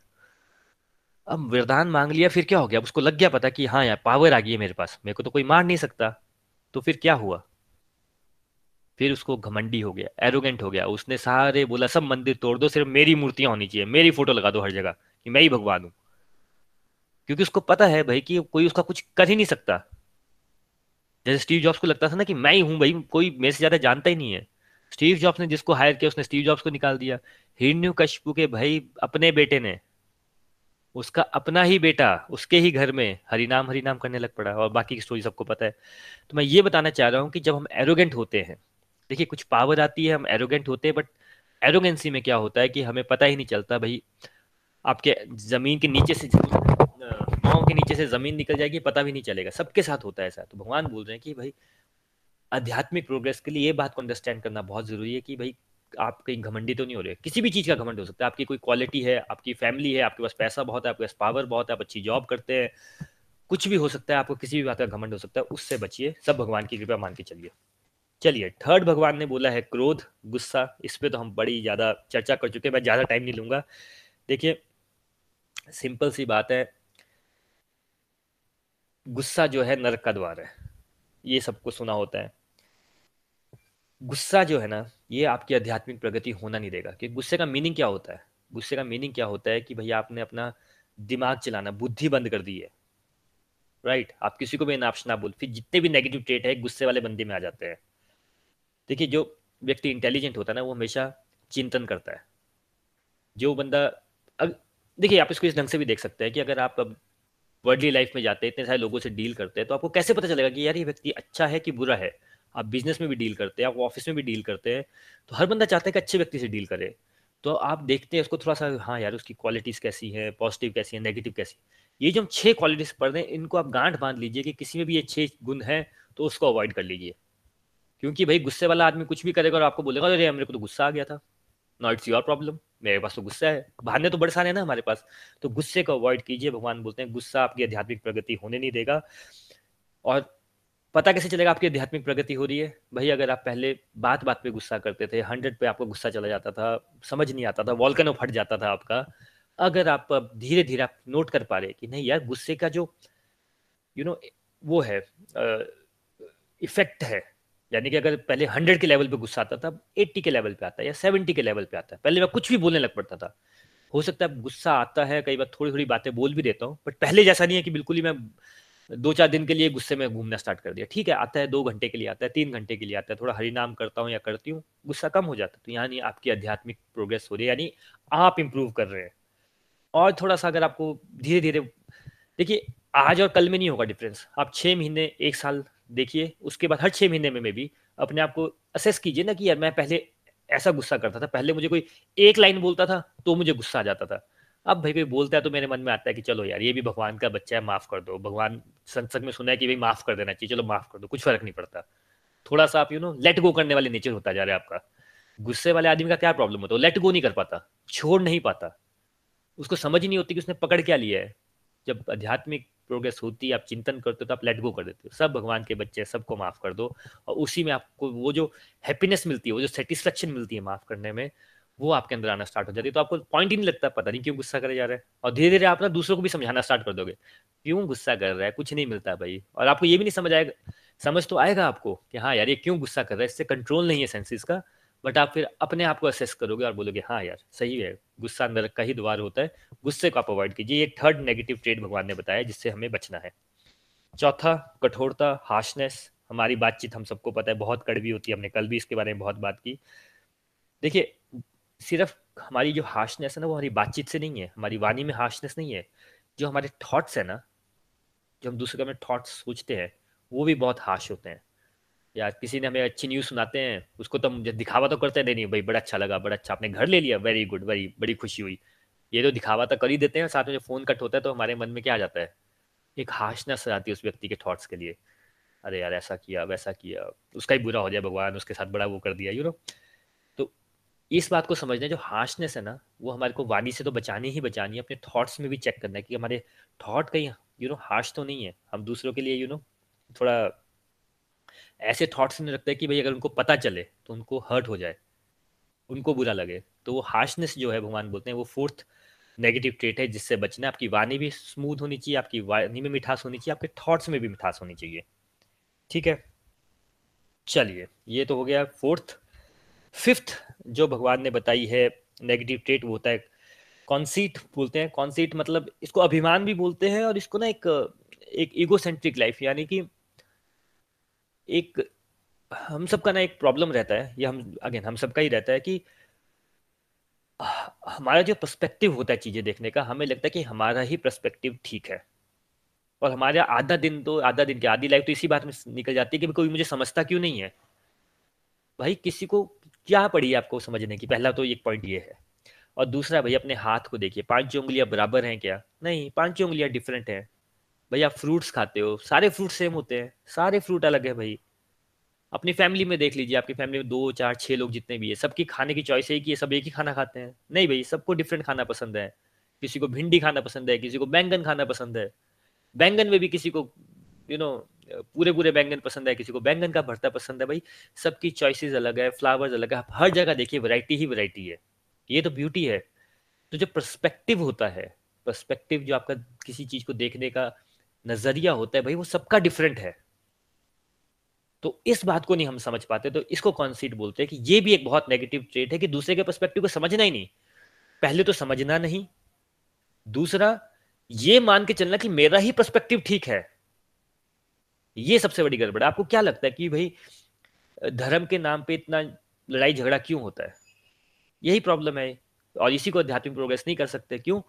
अब वरदान मांग लिया, फिर क्या हो गया? अब उसको लग गया पता कि हाँ यार पावर आ गई है मेरे पास। मेरे को तो कोई मार नहीं सकता। तो फिर क्या हुआ? फिर उसको घमंडी हो गया एरोगेंट हो गया। उसने सारे बोला, सब मंदिर तोड़ दो, सिर्फ़ मेरी मूर्तियाँ होनी चाहिए, मेरी फ़ोटो लगा दो हर जगह, कि मैं ही भगवान हूँ। क्योंकि उसको पता है भाई कि कोई उसका कुछ कर ही नहीं सकता। जैसे स्टीव जॉब्स को लगता था ना कि मैं ही हूँ भाई, कोई मेरे से ज़्यादा जानता ही नहीं है। स्टीव जॉब्स ने जिसको हायर किया, उसने स्टीव जॉब्स को निकाल दिया। हिरण्यू कशपू के भाई अपने बेटे ने, उसका अपना ही बेटा उसके ही घर में हरिनाम हरिनाम करने लग पड़ा। और बाकी की स्टोरी सबको पता है। तो मैं ये बताना चाह रहा हूँ कि जब हम एरोगेंट होते हैं देखिए, कुछ पावर आती है, हम एरोगेंट होते हैं बट एरोगेंसी में क्या होता है कि हमें पता ही नहीं चलता भाई, आपके ज़मीन के नीचे से पाँव के नीचे से ज़मीन निकल जाएगी, पता भी नहीं चलेगा। सबके साथ होता है ऐसा। तो भगवान बोल रहे हैं कि भाई, आध्यात्मिक प्रोग्रेस के लिए ये बात को अंडरस्टैंड करना बहुत ज़रूरी है कि भाई, आप कहीं घमंडी तो नहीं हो रहे किसी भी चीज़ का घमंड हो सकता है। आपकी कोई क्वालिटी है, आपकी फैमिली है, आपके पास पैसा बहुत है, आपके पास पावर बहुत है, आप अच्छी जॉब करते हैं, कुछ भी हो सकता है, आपको किसी भी बात का घमंड हो सकता है, उससे बचिए। सब भगवान की कृपा मान के चलिए। चलिए थर्ड भगवान ने बोला है क्रोध, गुस्सा, इस पे तो हम बड़ी ज़्यादा चर्चा कर चुके हैं, मैं ज़्यादा टाइम नहीं लूँगा। देखिए सिंपल सी बात है, गुस्सा जो है नरक का द्वार है, ये सबको सुना होता है। गुस्सा जो है ना, ये आपकी आध्यात्मिक प्रगति होना नहीं देगा, कि गुस्से का मीनिंग क्या होता है? गुस्से का मीनिंग क्या होता है कि भैया आपने अपना दिमाग चलाना, बुद्धि बंद कर दी है। राइट आप किसी को भी नाप्श ना बोल, फिर जितने भी नेगेटिव ट्रेट है, गुस्से वाले बंदे में आ जाते हैं। देखिए, जो व्यक्ति इंटेलिजेंट होता है ना, वो हमेशा चिंतन करता है। जो बंदा, अब देखिए, आप इसको इस ढंग से भी देख सकते हैं कि अगर आप अब वर्ल्डली लाइफ में जाते हैं, इतने सारे लोगों से डील करते हैं तो आपको कैसे पता चलेगा कि यार ये व्यक्ति अच्छा है कि बुरा है? आप बिज़नेस में भी डील करते हैं, आप ऑफ़िस में भी डील करते हैं तो हर बंदा चाहता है कि अच्छे व्यक्ति से डील करे। तो आप देखते हैं उसको थोड़ा सा हाँ यार, उसकी क्वालिटीज़ कैसी है पॉजिटिव कैसी है नेगेटिव कैसी ये जो हम छः क्वालिटीज़ पढ़ रहे हैं, इनको आप गांठ बाँध लीजिए कि किसी में भी ये छः गुण है तो उसको अवॉइड कर लीजिए। क्योंकि भाई गुस्से वाला आदमी कुछ भी करेगा और आपको बोलेगा अरे मेरे को तो गुस्सा आ गया था। नॉट इट्स योर प्रॉब्लम मेरे पास तो गुस्सा है। बहाने तो बड़े सारे ना हमारे पास। तो गुस्से को अवॉइड कीजिए भगवान बोलते हैं गुस्सा आपकी आध्यात्मिक प्रगति होने नहीं देगा। और पता कैसे चलेगा आपकी आध्यात्मिक प्रगति हो रही है? भाई अगर आप पहले बात बात पे गुस्सा करते थे हंड्रेड पे आपको गुस्सा चला जाता था समझ नहीं आता था वॉल्कनो फट जाता था आपका। अगर आप धीरे धीरे आप नोट कर पा रहे कि नहीं यार गुस्से का जो यू you नो know, वो है इफ़ेक्ट है यानी कि अगर पहले हंड्रेड के लेवल पे गुस्सा आता था एट्टी के लेवल पे आता है या सेवेंटी के लेवल पे आता है। पहले मैं कुछ भी बोलने लग पड़ता था। हो सकता है गुस्सा आता है, कई बार थोड़ी थोड़ी बातें बोल भी देता हूँ, बट पहले जैसा नहीं है कि बिल्कुल ही मैं दो चार दिन के लिए गुस्से में घूमना स्टार्ट कर दिया। ठीक है, आता है, दो घंटे के लिए आता है, तीन घंटे के लिए आता है, थोड़ा हरिनाम करता हूँ या करती हूँ, गुस्सा कम हो जाता है। तो यानी आपकी आध्यात्मिक प्रोग्रेस हो रही है, यानी आप इम्प्रूव कर रहे हैं। और थोड़ा सा अगर आपको धीरे धीरे देखिए, आज और कल में नहीं होगा डिफरेंस। आप छः महीने, एक साल देखिए, उसके बाद हर छः महीने में में भी अपने आप को असेस कीजिए ना कि यार मैं पहले ऐसा गुस्सा करता था। पहले मुझे कोई एक लाइन बोलता था तो मुझे गुस्सा आ जाता था। अब भाई कोई बोलता है तो मेरे मन में आता है कि चलो यार, ये भी भगवान का बच्चा है, माफ़ कर दो। भगवान संसद में सुना है कि भाई माफ़ कर देना चाहिए, चलो माफ़ कर दो, कुछ फ़र्क नहीं पड़ता। थोड़ा सा आप यू नो लेट गो करने वाले नेचर होता जा रहा है आपका। गुस्से वाले आदमी का क्या प्रॉब्लम होता है? लेट गो नहीं कर पाता, छोड़ नहीं पाता। उसको समझ ही नहीं होती कि उसने पकड़ क्या लिया है। जब आध्यात्मिक प्रोग्रेस होती है, आप चिंतन करते हो तो आप लेट गो कर देते हो। सब भगवान के बच्चे हैं, सबको माफ़ कर दो। और उसी में आपको वो जो हैप्पीनेस मिलती है, वो जो सेटिस्फेक्शन मिलती है माफ़ करने में, वो आपके अंदर आना स्टार्ट हो जाती है। तो आपको पॉइंट ही नहीं लगता, पता नहीं क्यों गुस्सा करे जा रहे हैं। और धीरे धीरे आप ना दूसरों को भी समझाना स्टार्ट कर दोगे। क्यों गुस्सा कर रहा है? कुछ नहीं मिलता भाई। और आपको ये भी नहीं समझ आएगा, समझ तो आएगा आपको कि हाँ यार, ये क्यों गुस्सा कर रहा है? इससे कंट्रोल नहीं है सेंसेस का। बट आप फिर अपने आप को असेस करोगे और बोलोगे हाँ यार, सही है, गुस्सा अंदर का ही द्वार होता है, गुस्से को आप अवॉइड कीजिए। ये थर्ड नेगेटिव ट्रेड भगवान ने बताया, जिससे हमें बचना है। चौथा, कठोरता हार्शनेस हमारी बातचीत हम सबको पता है, बहुत कड़वी होती है, हमने कल भी इसके बारे में बहुत बात की। देखिए, सिर्फ़ हमारी जो हार्शनेस है ना, वो हमारी बातचीत से नहीं है, हमारी वाणी में हार्शनेस नहीं है। जो हमारे थॉट्स है ना, जो हम दूसरे का थॉट्स सोचते हैं, वो भी बहुत हार्श होते हैं। या किसी ने हमें अच्छी न्यूज़ सुनाते हैं, उसको तो दिखावा तो करते नहीं नहीं, भाई, बड़ा अच्छा लगा, बड़ा अच्छा आपने घर ले लिया वेरी गुड वेरी बड़ी खुशी हुई। ये तो दिखावा तो कर ही देते हैं, साथ में जो फ़ोन कट होता है तो हमारे मन में क्या आ जाता है? एक हार्शनेस आती है उस व्यक्ति के थॉट्स के लिए। अरे यार, ऐसा किया, वैसा किया, उसका ही बुरा हो जाए भगवान, उसके साथ बड़ा वो कर दिया यू नो तो इस बात को समझना जो हार्शनेस है ना, वो हमारे को वाणी से तो बचानी ही बचानी है, अपने थॉट्स में भी चेक करना है कि हमारे थॉट कहीं यू नो हार्श तो नहीं है, हम दूसरों के लिए यू नो थोड़ा ऐसे थॉट्स नहीं रखते कि भाई अगर उनको पता चले तो उनको हर्ट हो जाए, उनको बुरा लगे तो वो हार्शनेस जो है भगवान बोलते हैं, वो फोर्थ नेगेटिव ट्रेट है जिससे बचना आपकी वाणी भी स्मूथ होनी चाहिए, आपकी वाणी में मिठास होनी चाहिए, आपके थॉट्स में भी मिठास होनी चाहिए। ठीक है? चलिए, ये तो हो गया फोर्थ फिफ्थ जो भगवान ने बताई है नेगेटिव ट्रेट वो होता है कॉन्सीट बोलते हैं। कॉन्सीट मतलब इसको अभिमान भी बोलते हैं और इसको ना एक एक ईगोसेंट्रिक लाइफ यानी कि एक, हम सबका ना एक प्रॉब्लम रहता है, ये हम अगेन हम सबका ही रहता है कि हमारा जो पर्सपेक्टिव होता है चीज़ें देखने का, हमें लगता है कि हमारा ही पर्सपेक्टिव ठीक है। और हमारा आधा दिन तो आधा दिन की, आधी लाइफ तो इसी बात में निकल जाती है कि कोई मुझे समझता क्यों नहीं है? भाई, किसी को क्या पड़ी आपको समझने की? पहला तो एक पॉइंट ये है। और दूसरा, भाई, अपने हाथ को देखिए, पाँच उंगलियाँ बराबर हैं क्या? नहीं, पाँच उंगलियाँ डिफरेंट हैं। भाई आप फ्रूट्स खाते हो? सारे फ्रूट सेम होते हैं। सारे फ्रूट अलग है भाई। अपनी फैमिली में देख लीजिए, आपकी फैमिली में दो, चार, छह लोग जितने भी है, सबकी खाने की चॉइस ही है, सब एक ही खाना खाते हैं। नहीं भाई, सबको डिफरेंट खाना पसंद है। किसी को भिंडी खाना पसंद है, किसी को बैंगन खाना पसंद है। बैंगन में भी किसी को यू नो पूरे पूरे बैंगन पसंद है, किसी को बैंगन का भरता पसंद है। भाई, सबकी चॉइसेस अलग है फ्लावर्स अलग है। हर जगह देखिए वैरायटी ही वैरायटी है। ये तो ब्यूटी है। तो जो परस्पेक्टिव होता है परस्पेक्टिव जो आपका किसी चीज़ को देखने का नज़रिया होता है भाई, वो सबका डिफरेंट है। तो इस बात को नहीं हम समझ पाते तो इसको कॉन्सीट बोलते हैं कि ये भी एक बहुत नेगेटिव ट्रेट है कि दूसरे के परस्पेक्टिव को समझना ही नहीं। पहले तो समझना नहीं। दूसरा, ये मान के चलना कि मेरा ही परस्पेक्टिव ठीक है। ये सबसे बड़ी गड़बड़ है। आपको क्या लगता है कि भाई, धर्म के नाम पे इतना लड़ाई झगड़ा क्यों होता है? यही प्रॉब्लम है। और इसी को आध्यात्मिक प्रोग्रेस नहीं कर सकते। क्यों?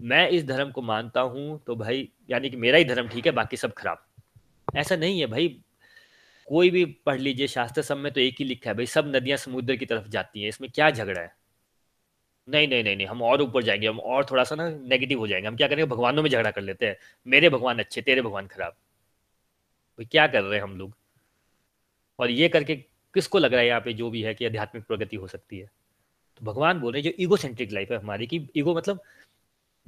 मैं इस धर्म को मानता हूँ तो भाई, यानी कि मेरा ही धर्म ठीक है, बाकी सब खराब। ऐसा नहीं है भाई, कोई भी पढ़ लीजिए, शास्त्र सब में तो एक ही लिखा है, भाई, सब नदियाँ समुद्र की तरफ़ जाती हैं, इसमें क्या झगड़ा है? नहीं नहीं नहीं नहीं, हम और ऊपर जाएँगे, हम और थोड़ा सा ना नेगेटिव हो जाएँगे, हम क्या करेंगे, भगवानों में झगड़ा कर लेते हैं, मेरे भगवान अच्छे, तेरे भगवान खराब। भाई, क्या कर रहे हैं हम लोग? और ये करके किसको लग रहा है यहाँ पे जो भी है कि आध्यात्मिक प्रगति हो सकती है? तो भगवान बोल रहे हैं, जो ईगो सेंट्रिक लाइफ है हमारी, की ईगो मतलब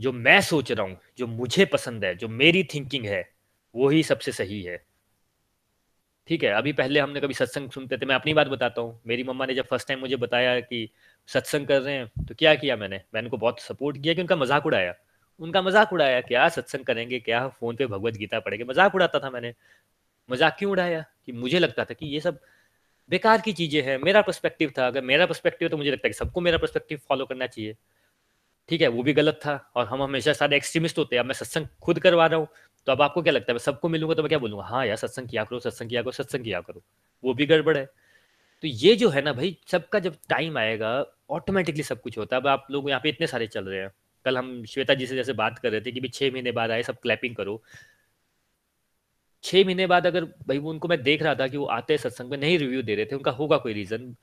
जो मैं सोच रहा हूँ, जो मुझे पसंद है, जो मेरी थिंकिंग है, वो ही सबसे सही है। ठीक है, अभी पहले हमने कभी सत्संग सुनते थे, मैं अपनी बात बताता हूँ। मेरी मम्मा ने जब फ़र्स्ट टाइम मुझे बताया कि सत्संग कर रहे हैं तो क्या किया मैंने? मैंने उनको बहुत सपोर्ट किया कि उनका मज़ाक उड़ाया। उनका मज़ाक उड़ाया, क्या सत्संग करेंगे? क्या फ़ोन पे भगवत गीता पढ़ेंगे? मज़ाक उड़ाता था मैंने। मज़ाक क्यों उड़ाया? कि मुझे लगता था कि ये सब बेकार की चीज़ें हैं। मेरा पर्सपेक्टिव था, अगर मेरा पर्सपेक्टिव तो मुझे लगता है कि सबको मेरा पर्सपेक्टिव फॉलो करना चाहिए। ठीक है, वो भी गलत था और हम हमेशा सारे एक्सट्रीमिस्ट होते हैं। अब मैं सत्संग खुद करवा रहा हूँ तो अब आपको क्या लगता है? मैं सबको मिलूँगा तो मैं क्या बोलूँगा? हाँ यार, सत्संग किया करो, सत्संग किया करो, सत्संग किया करो। वो भी गड़बड़ है। तो ये जो है ना भाई, सबका जब टाइम आएगा ऑटोमेटिकली सब कुछ होता है। अब आप लोग यहाँ पे इतने सारे चल रहे हैं। कल हम श्वेता जी से जैसे बात कर रहे थे कि भाई महीने बाद आए, सब क्लैपिंग करो। छह महीने बाद अगर भाई वो उनको मैं देख रहा था कि वो आते सत्संग में, नहीं रिव्यू दे रहे थे, उनका होगा कोई रीजन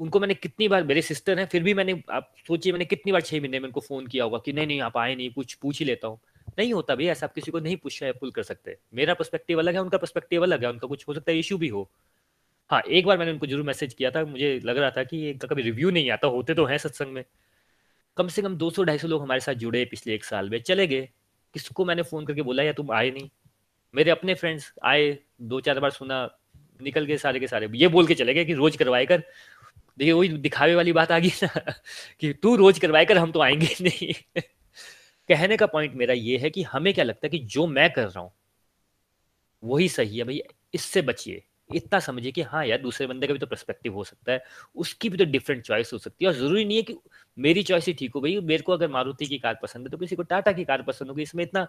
उनको मैंने कितनी बार, मेरे सिस्टर हैं, फिर भी मैंने आप सोचिए, मैंने कितनी बार छह महीने में उनको फ़ोन किया होगा कि नहीं नहीं, आप आए नहीं, कुछ पूछ ही लेता हूँ। नहीं होता भाई ऐसा आप किसी को नहीं पूछ पुल कर सकते मेरा पर्सपेक्टिव अलग है, उनका पर्सपेक्टिव अलग है, उनका कुछ हो सकता है इशू भी हो। हाँ एक बार मैंने उनको ज़रूर मैसेज किया था, मुझे लग रहा था कि इनका कभी रिव्यू नहीं आता, होते तो हैं सत्संग में। कम से कम 200 ढाई लोग हमारे साथ जुड़े पिछले एक साल में, चले गए। किसको मैंने फ़ोन करके बोला या तुम आए नहीं। मेरे अपने फ्रेंड्स आए, दो चार बार सुना, निकल गए सारे के सारे। ये बोल के चले गए कि रोज करवाए कर देखिए, वही दिखावे वाली बात आ गई ना, कि तू रोज करवाए कर, हम तो आएँगे नहीं। कहने का पॉइंट मेरा ये है कि हमें क्या लगता है कि जो मैं कर रहा हूँ, वही सही है। भाई, इससे बचिए। इतना समझिए कि हाँ यार, दूसरे बंदे का भी तो पर्सपेक्टिव हो सकता है, उसकी भी तो डिफरेंट चॉइस हो सकती है। और ज़रूरी नहीं है कि मेरी चॉइस ही ठीक हो। भाई, मेरे को अगर मारुति की कार पसंद है तो किसी को टाटा की कार पसंद होगी। इसमें इतना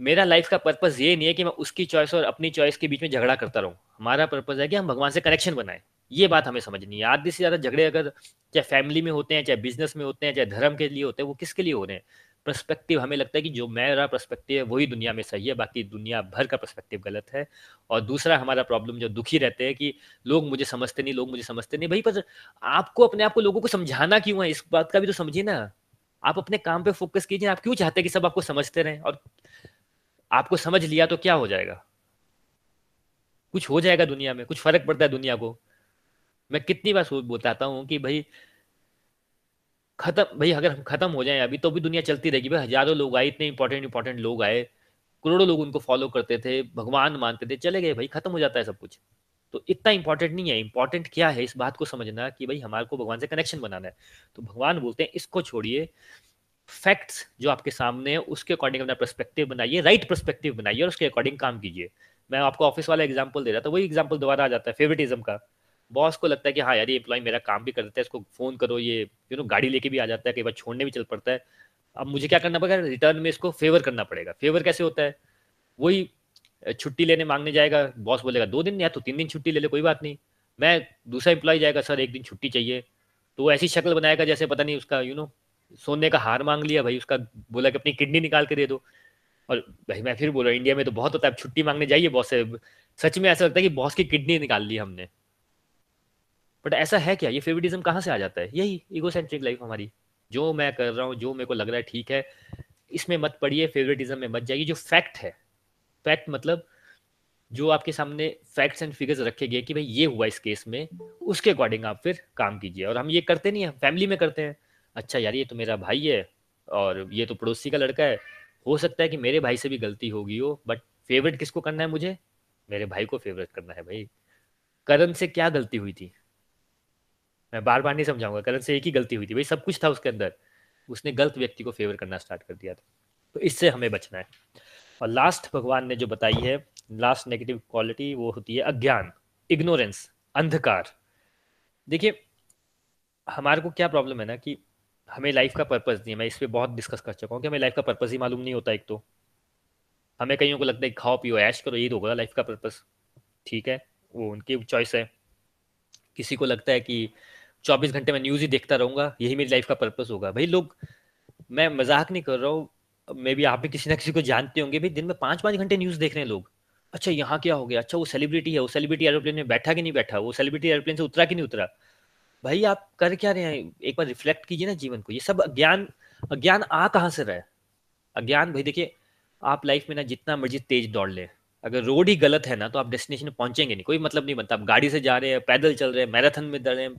मेरा लाइफ का पर्पज ये नहीं है कि मैं उसकी चॉइस और अपनी चॉइस के बीच में झगड़ा करता रहूँ। हमारा पर्पज है कि हम भगवान से कनेक्शन बनाए। ये बात हमें समझनी है। आधे से ज़्यादा झगड़े अगर चाहे फैमिली में होते हैं, चाहे बिज़नेस में होते हैं, चाहे धर्म के लिए होते हैं, वो किसके लिए हो रहे हैं? पर्सपेक्टिव हमें लगता है कि जो मेरा पर्सपेक्टिव है, वही दुनिया में सही है, बाकी दुनिया भर का पर्सपेक्टिव गलत है। और दूसरा हमारा प्रॉब्लम जो दुखी रहते हैं कि लोग मुझे समझते नहीं, लोग मुझे समझते नहीं। भाई, पर आपको अपने आप को लोगों को समझाना क्यों है? इस बात का भी तो समझिए ना। आप अपने काम पे फोकस कीजिए, आप क्यों चाहते हैं कि सब आपको समझते रहें? और आपको समझ लिया तो क्या हो जाएगा? कुछ हो जाएगा दुनिया में, कुछ फ़र्क पड़ता है दुनिया को। मैं कितनी बार बताता हूँ कि भाई, खत्म, भाई अगर हम खत्म हो जाए अभी तो भी दुनिया चलती रहेगी। भाई हज़ारों लोग आए, इतने इंपॉर्टेंट इंपॉर्टेंट लोग आए। करोड़ों लोग उनको फॉलो करते थे, भगवान मानते थे, चले गए भाई, खत्म हो जाता है सब कुछ। तो इतना इंपॉर्टेंट नहीं है। इंपॉर्टेंट क्या है इस बात को समझना कि भाई हमारे को भगवान से कनेक्शन बनाना है। तो भगवान बोलते हैं, इसको छोड़िए। फैक्ट्स जो आपके सामने है, उसके अकॉर्डिंग अपना परस्पेक्टिव बनाइए राइट परस्पेक्टिव बनाइए और उसके अकॉर्डिंग काम कीजिए। मैं आपको ऑफ़िस वाला एग्ज़ाम्पल दे रहा था, वही एग्ज़ाम्पल दोबारा आ जाता है फेवरेटिज्म का। बॉस को लगता है कि हाँ यार, ये एम्प्लॉय मेरा काम भी कर देता है, इसको फ़ोन करो, ये यू नो गाड़ी लेके भी आ जाता है, कई बार छोड़ने भी चल पड़ता है। अब मुझे क्या करना पड़ेगा? रिटर्न में इसको फेवर करना पड़ेगा। फेवर कैसे होता है? वही छुट्टी लेने मांगने जाएगा, बॉस बोलेगा, दो दिन या तो तीन दिन छुट्टी ले ले, कोई बात नहीं। मैं दूसरा एम्प्लॉय जाएगा, सर, एक दिन छुट्टी चाहिए। तो ऐसी शक्ल बनाएगा जैसे पता नहीं उसका यू नो सोने का हार मांग लिया, भाई उसका बोला कि अपनी किडनी निकाल के दे दो। और भाई मैं फिर बोल रहा हूँ इंडिया में तो बहुत होता है छुट्टी मांगने जाइए बॉस से। सच में ऐसा लगता है कि बॉस की किडनी निकाल ली हमने। बट ऐसा है क्या? ये फेवरेटिज्म कहाँ से आ जाता है? यही ईगोसेंट्रिक लाइफ हमारी। जो मैं कर रहा हूँ, जो मेरे को लग रहा है ठीक है, इसमें मत पड़िए फेवरेटिज्म में मत जाइए। जो फैक्ट है। फैक्ट मतलब जो आपके सामने फैक्ट्स एंड फिगर्स रखे गए कि भाई ये हुआ इस केस में, उसके अकॉर्डिंग आप फिर काम कीजिए। और हम ये करते नहीं है फैमिली में करते हैं। अच्छा यार, ये तो मेरा भाई है, और ये तो पड़ोसी का लड़का है। हो सकता है कि मेरे भाई से भी गलती होगी हो बट फेवरेट किसको करना है मुझे? मेरे भाई को फेवरेट करना है भाई। करण से क्या गलती हुई थी? मैं बार बार नहीं समझाऊँगा करण से एक ही गलती हुई थी, भाई सब कुछ था उसके अंदर। उसने गलत व्यक्ति को फेवर करना स्टार्ट कर दिया था। तो इससे हमें बचना है। और लास्ट भगवान ने जो बताई है लास्ट नेगेटिव क्वालिटी वो होती है अज्ञान इग्नोरेंस अंधकार। देखिए, हमारे को क्या प्रॉब्लम है ना कि हमें लाइफ का पर्पज नहीं है, मैं इस पर बहुत डिस्कस कर चुका हूँ कि हमें लाइफ का पर्पज ही मालूम नहीं होता एक तो। हमें कईयों को लगता है, खाओ, पियो, ऐश करो, ये तो होगा लाइफ का पर्पज ठीक है, वो उनकी चॉइस है। किसी को लगता है कि 24 घंटे में न्यूज़ ही देखता रहूँगा, यही मेरी लाइफ का पर्पस होगा। भाई लोग, मैं मज़ाक नहीं कर रहा हूँ, मे भी, आप भी किसी ना किसी को जानते होंगे, भाई दिन में पाँच पाँच घंटे न्यूज़ देख रहे हैं लोग। अच्छा यहाँ क्या हो गया? अच्छा वो सेलिब्रिटी है, वो सेलिब्रिटी एरोप्लेन में बैठा कि नहीं बैठा? वो सेलिब्रिटी एरोप्लेन से उतरा कि नहीं उतरा? भाई आप कर क्या रहे हैं? एक बार रिफ्लेक्ट कीजिए ना जीवन को। ये सब अज्ञान अज्ञान आ कहाँ से रहा है? अज्ञान, भाई देखिए, आप लाइफ में ना जितना मर्ज़ी तेज दौड़ ले। अगर रोड ही गलत है ना तो आप डेस्टिनेशन पहुँचेंगे नहीं। कोई मतलब नहीं बनता। आप गाड़ी से जा रहे हैं, पैदल चल रहे हैं मैराथन में दौड़ रहे हैं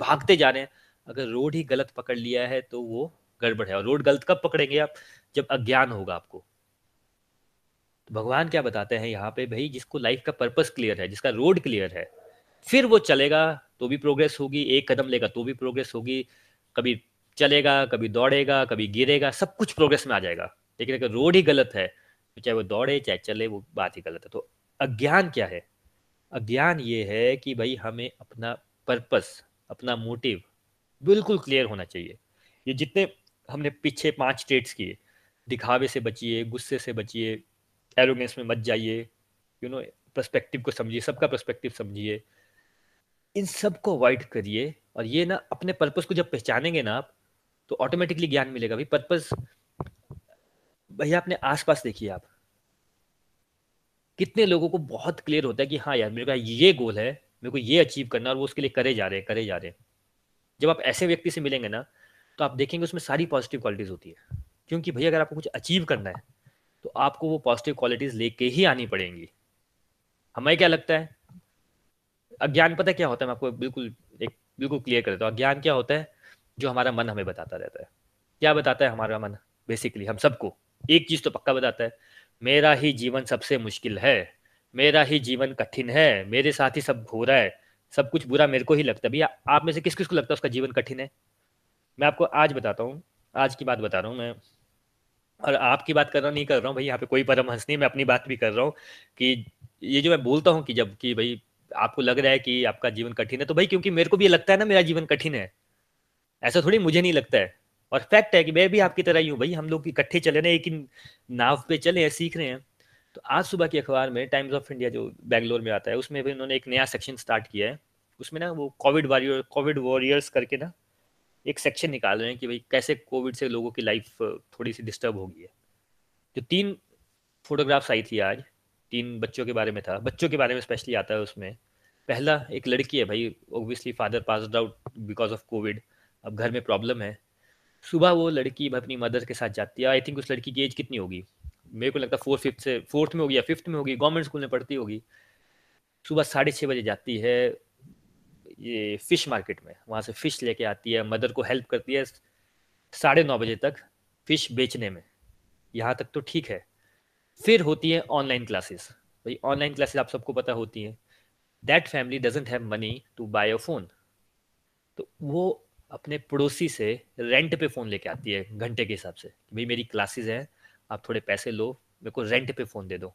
भागते जा रहे हैं। अगर रोड ही गलत पकड़ लिया है तो वो गड़बड़ है। और रोड गलत कब पकड़ेंगे आप? जब अज्ञान होगा आपको। तो भगवान क्या बताते हैं यहाँ पे? भाई, जिसको लाइफ का पर्पस क्लियर है, जिसका रोड क्लियर है, फिर वो चलेगा तो भी प्रोग्रेस होगी, एक कदम लेगा तो भी प्रोग्रेस होगी। कभी चलेगा, कभी दौड़ेगा, कभी गिरेगा, सब कुछ प्रोग्रेस में आ जाएगा। लेकिन अगर रोड ही गलत है तो चाहे वो दौड़े, चाहे चले, वो बात ही गलत है। तो अज्ञान क्या है? अज्ञान ये है कि भाई हमें अपना पर्पस अपना मोटिव बिल्कुल। क्लियर होना चाहिए। ये जितने हमने पीछे पाँच स्टेट्स किए दिखावे से बचिए गुस्से से बचिए एरोगेंस में मत जाइए यू नो पर्सपेक्टिव को समझिए सबका पर्सपेक्टिव समझिए। इन सबको अवॉइड करिए और ये ना अपने पर्पस को जब पहचानेंगे ना आप तो ऑटोमेटिकली ज्ञान मिलेगा। भाई पर्पस भैया अपने आसपास देखिए आप? कितने लोगों को बहुत क्लियर होता है कि हाँ यार मेरे का ये गोल है मेरे को ये अचीव करना और वो उसके लिए करे जा रहे हैं, करे जा रहे हैं। जब आप ऐसे व्यक्ति से मिलेंगे ना तो आप देखेंगे उसमें सारी पॉजिटिव क्वालिटीज होती है। क्योंकि भैया, अगर आपको कुछ अचीव करना है तो आपको वो पॉजिटिव क्वालिटीज लेके ही आनी पड़ेंगी। हमें क्या लगता है? अज्ञान पता क्या होता है? मैं आपको बिल्कुल एक, बिल्कुल क्लियर कर देता हूँ। अज्ञान क्या होता है? जो हमारा मन हमें बताता रहता है। क्या बताता है हमारा मन? बेसिकली हम सबको। एक चीज़ तो पक्का बताता है, मेरा ही जीवन सबसे मुश्किल है। मेरा ही जीवन कठिन है, मेरे साथ ही सब हो रहा है, सब कुछ बुरा मेरे को ही लगता है। भैया, आप में से किस किस को लगता है उसका जीवन कठिन है? मैं आपको आज बताता हूँ, आज की बात बता रहा हूँ मैं। और आपकी बात कर रहा नहीं कर रहा हूँ भाई यहाँ पे कोई परमहंस नहीं, मैं अपनी बात भी कर रहा हूँ कि ये जो मैं बोलता हूँ कि जब कि भाई आपको लग रहा है कि आपका जीवन कठिन है तो भाई क्योंकि मेरे को भी लगता है ना, मेरा जीवन कठिन है। ऐसा थोड़ी मुझे नहीं लगता है। और फैक्ट है कि मैं भी आपकी तरह ही हूँ, भाई हम लोग इकट्ठे चले ना एक नाव पे चले हैं, सीख रहे हैं। तो आज सुबह की अखबार में टाइम्स ऑफ़ इंडिया जो बैंगलोर में आता है, उसमें भी उन्होंने एक नया सेक्शन स्टार्ट किया है। उसमें ना वो कोविड वॉरियर कोविड वॉरियर्स करके ना एक सेक्शन निकाल रहे हैं कि भाई कैसे कोविड से लोगों की लाइफ थोड़ी सी डिस्टर्ब हो गई है। जो तीन फोटोग्राफ्स आई थी आज, तीन बच्चों के बारे में था। बच्चों के बारे में स्पेशली आता है उसमें। पहला एक लड़की है भाई obviously father pass out because of Covid अब घर में प्रॉब्लम है। सुबह वो लड़की अपनी मदर के साथ जाती है। आई थिंक उस लड़की की एज कितनी होगी? मेरे को लगता है फोर्थ फिफ्थ से फोर्थ में होगी या फिफ्थ में होगी गवर्नमेंट स्कूल में पढ़ती होगी। सुबह साढ़े छः बजे जाती है ये फ़िश मार्केट में। वहाँ से फ़िश लेके आती है मदर को हेल्प करती है साढ़े नौ बजे तक फ़िश बेचने में। यहाँ तक तो ठीक है। फिर होती है ऑनलाइन क्लासेस भाई ऑनलाइन क्लासेस आप सबको पता होती हैं। That family doesn't have money to buy a phone तो वो अपने पड़ोसी से रेंट पे फ़ोन लेके आती है घंटे के हिसाब से भाई मेरी क्लासेस हैं आप थोड़े पैसे लो, मेरे को रेंट पे फ़ोन दे दो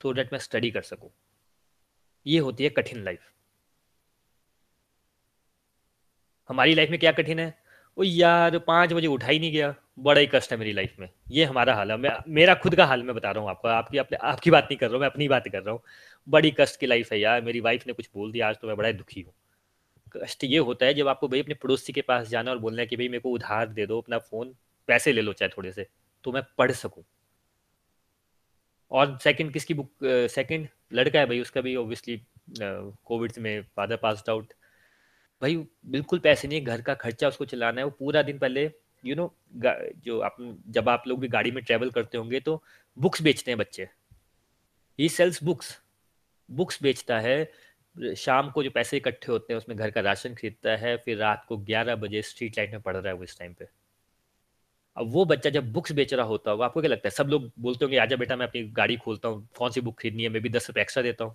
तो डेट मैं स्टडी कर सकूँ। ये होती है कठिन लाइफ हमारी लाइफ में क्या कठिन है? वो यार, पाँच बजे उठा ही नहीं गया। बड़ा ही कष्ट है मेरी लाइफ में। ये हमारा हाल है। मैं, मेरा खुद का हाल मैं बता रहा हूँ आपको। आपकी अपने आपकी बात नहीं कर रहा हूँ, मैं अपनी बात कर रहा हूँ। बड़ी कष्ट की लाइफ है यार। मेरी वाइफ ने कुछ बोल दिया, आज तो मैं बड़ा दुखी हूँ। कष्ट ये होता है जब आपको भाई अपने पड़ोसी के पास जाना और बोलना है कि भाई मेरे को उधार दे दो, अपना फ़ोन पैसे ले लो चाहे थोड़े से। तो मैं पढ़ सकूँ। और सेकंड किसकी बुक सेकंड लड़का है भाई, उसका भी ऑब्वियसली कोविड में फादर पास आउट भाई, बिल्कुल पैसे नहीं घर का खर्चा उसको चलाना है। वो पूरा दिन पहले यू नो जो आप, जब आप लोग भी गाड़ी में ट्रेवल करते होंगे तो बुक्स बेचते हैं बच्चे। ही सेल्स बुक्स बुक्स बेचता है, शाम को जो पैसे इकट्ठे होते हैं, उसमें घर का राशन खरीदता है, फिर रात को 11 बजे स्ट्रीट लाइट में पढ़ रहा है वो इस टाइम पे। अब वो बच्चा जब बुक्स बेच रहा होता होगा, आपको क्या लगता है? सब लोग बोलते होंगे, आजा बेटा, मैं अपनी गाड़ी खोलता हूँ। कौन सी बुक खरीदनी है? मैं भी दस रुपये एक्स्ट्रा देता हूँ।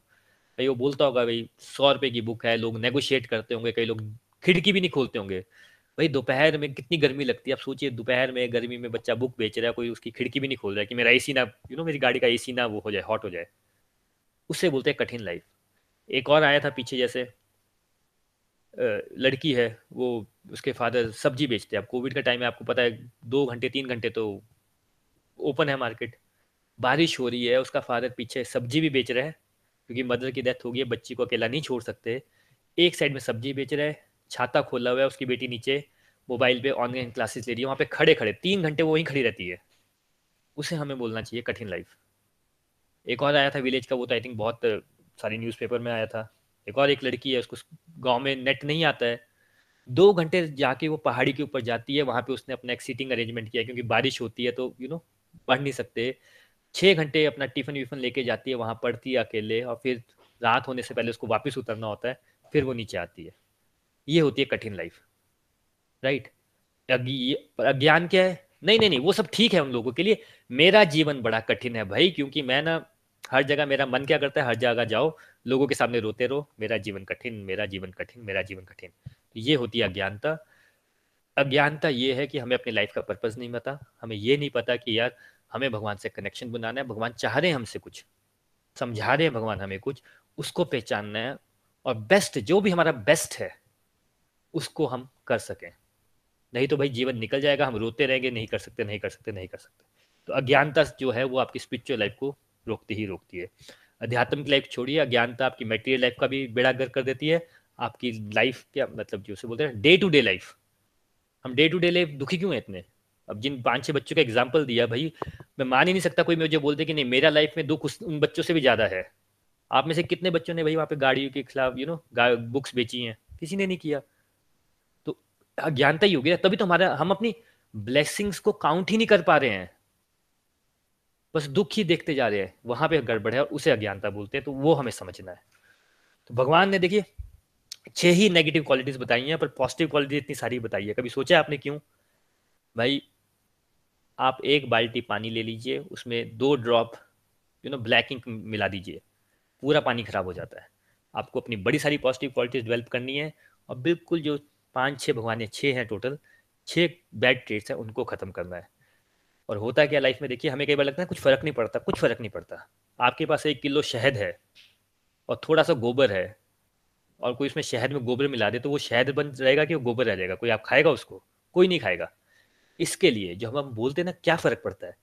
भाई वो बोलता होगा, भाई, सौ रुपये की बुक है। लोग नेगोशिएट करते होंगे, कई लोग खिड़की भी नहीं खोलते होंगे। भाई, दोपहर में कितनी गर्मी लगती है? आप सोचिए, दोपहर में गर्मी में बच्चा बुक बेच रहा है, कोई उसकी खिड़की भी नहीं खोल रहा है कि मेरा एसी ना यू नो मेरी गाड़ी का एसी ना वो हो जाए हॉट हो जाए। उससे बोलते हैं कठिन लाइफ एक और आया था पीछे जैसे लड़की है, वो उसके फादर सब्ज़ी बेचते हैं। अब कोविड का टाइम है, आपको पता है, दो घंटे, तीन घंटे तो ओपन है मार्केट बारिश हो रही है, उसका फादर पीछे सब्ज़ी भी बेच रहा है, क्योंकि मदर की डेथ हो गई है, बच्ची को अकेला नहीं छोड़ सकते। एक साइड में सब्ज़ी बेच रहा है, छाता खोला हुआ है उसकी बेटी नीचे मोबाइल पे ऑनलाइन क्लासेस ले रही है, वहाँ पे खड़े खड़े, तीन घंटे वो वहीं खड़ी रहती है। उसे हमें बोलना चाहिए कठिन लाइफ एक और आया था विलेज का, वो तो आई थिंक बहुत सारी न्यूज़पेपर में आया था। एक और एक लड़की है, उसको गाँव में नेट नहीं आता है। दो घंटे जाके वो पहाड़ी के ऊपर जाती है, वहाँ पे उसने अपना एक सीटिंग अरेंजमेंट किया क्योंकि बारिश होती है तो यू नो पढ़ नहीं सकते। छः घंटे अपना टिफ़िन विफन लेके जाती है, वहाँ पढ़ती है अकेले और फिर रात होने से पहले उसको वापस उतरना होता है, फिर वो नीचे आती है। ये होती है कठिन लाइफ राइट अज्ञान क्या है? नहीं नहीं नहीं, वो सब ठीक है उन लोगों के लिए। मेरा जीवन बड़ा कठिन है भाई, क्योंकि मैं ना हर जगह मेरा मन क्या करता है, हर जगह जाओ, लोगों के सामने रोते रहो, मेरा जीवन कठिन, मेरा जीवन कठिन, मेरा जीवन कठिन। तो ये होती है अज्ञानता। अज्ञानता ये है कि हमें अपनी लाइफ का पर्पज नहीं पता, हमें ये नहीं पता कि यार हमें भगवान से कनेक्शन बनाना है, भगवान चाह रहे हैं हमसे कुछ, समझा रहे हैं भगवान हमें कुछ, उसको पहचानना है और बेस्ट जो भी हमारा बेस्ट है, उसको हम कर सकें। नहीं तो भाई जीवन निकल जाएगा, हम रोते रहेंगे, नहीं कर सकते, नहीं कर सकते, नहीं कर सकते। तो अज्ञानता जो है वो आपकी स्पिरिचुअल लाइफ को रोकती ही रोकती है। अध्यात्म की लाइफ छोड़िए, अज्ञानता आपकी मेटेरियल लाइफ का भी बेड़ा गर कर देती है। आपकी लाइफ क्या मतलब जो उसे बोलते हैं डे टू डे लाइफ हम डे टू डे लाइफ दुखी क्यों है इतने? अब जिन पाँच छह बच्चों का एग्ज़ाम्पल दिया, भाई, मैं मान ही नहीं सकता कोई मुझे बोलते कि नहीं, मेरा लाइफ में दुख उस, उन बच्चों से भी ज़्यादा है। आप में से कितने बच्चों ने भाई वहाँ पे गाड़ियों के खिलाफ यू नो बुक्स बेची हैं? किसी ने नहीं किया। तो अज्ञानता ही हो गया तभी तो हमारा, हम अपनी ब्लेसिंग्स को काउंट ही नहीं कर पा रहे हैं। बस दुख ही देखते जा रहे हैं। वहाँ पे गड़बड़ है और उसे अज्ञानता बोलते हैं तो वो हमें समझना है। तो भगवान ने देखिए, छह ही नेगेटिव क्वालिटीज बताई हैं, पर पॉजिटिव क्वालिटी इतनी सारी बताई है। कभी सोचा है आपने क्यों? भाई, आप एक बाल्टी पानी ले लीजिए, उसमें दो drop you know black ink मिला दीजिए। पूरा पानी खराब हो जाता है। आपको अपनी बड़ी सारी पॉजिटिव क्वालिटीज डेवलप करनी है, और बिल्कुल जो पाँच छः भगवान छः हैं टोटल छः बैड ट्रेड्स हैं, उनको ख़त्म करना है। और होता क्या लाइफ में? देखिए, हमें कई बार लगता है कुछ फ़र्क नहीं पड़ता, कुछ फ़र्क नहीं पड़ता। आपके पास एक किलो शहद है और थोड़ा सा गोबर है और कोई उसमें शहद में गोबर मिला दे तो वो शहद बन जाएगा कि वो गोबर रह जाएगा? कोई आप खाएगा उसको? कोई नहीं खाएगा। इसके लिए जो हम बोलते हैं ना, क्या फ़र्क पड़ता है?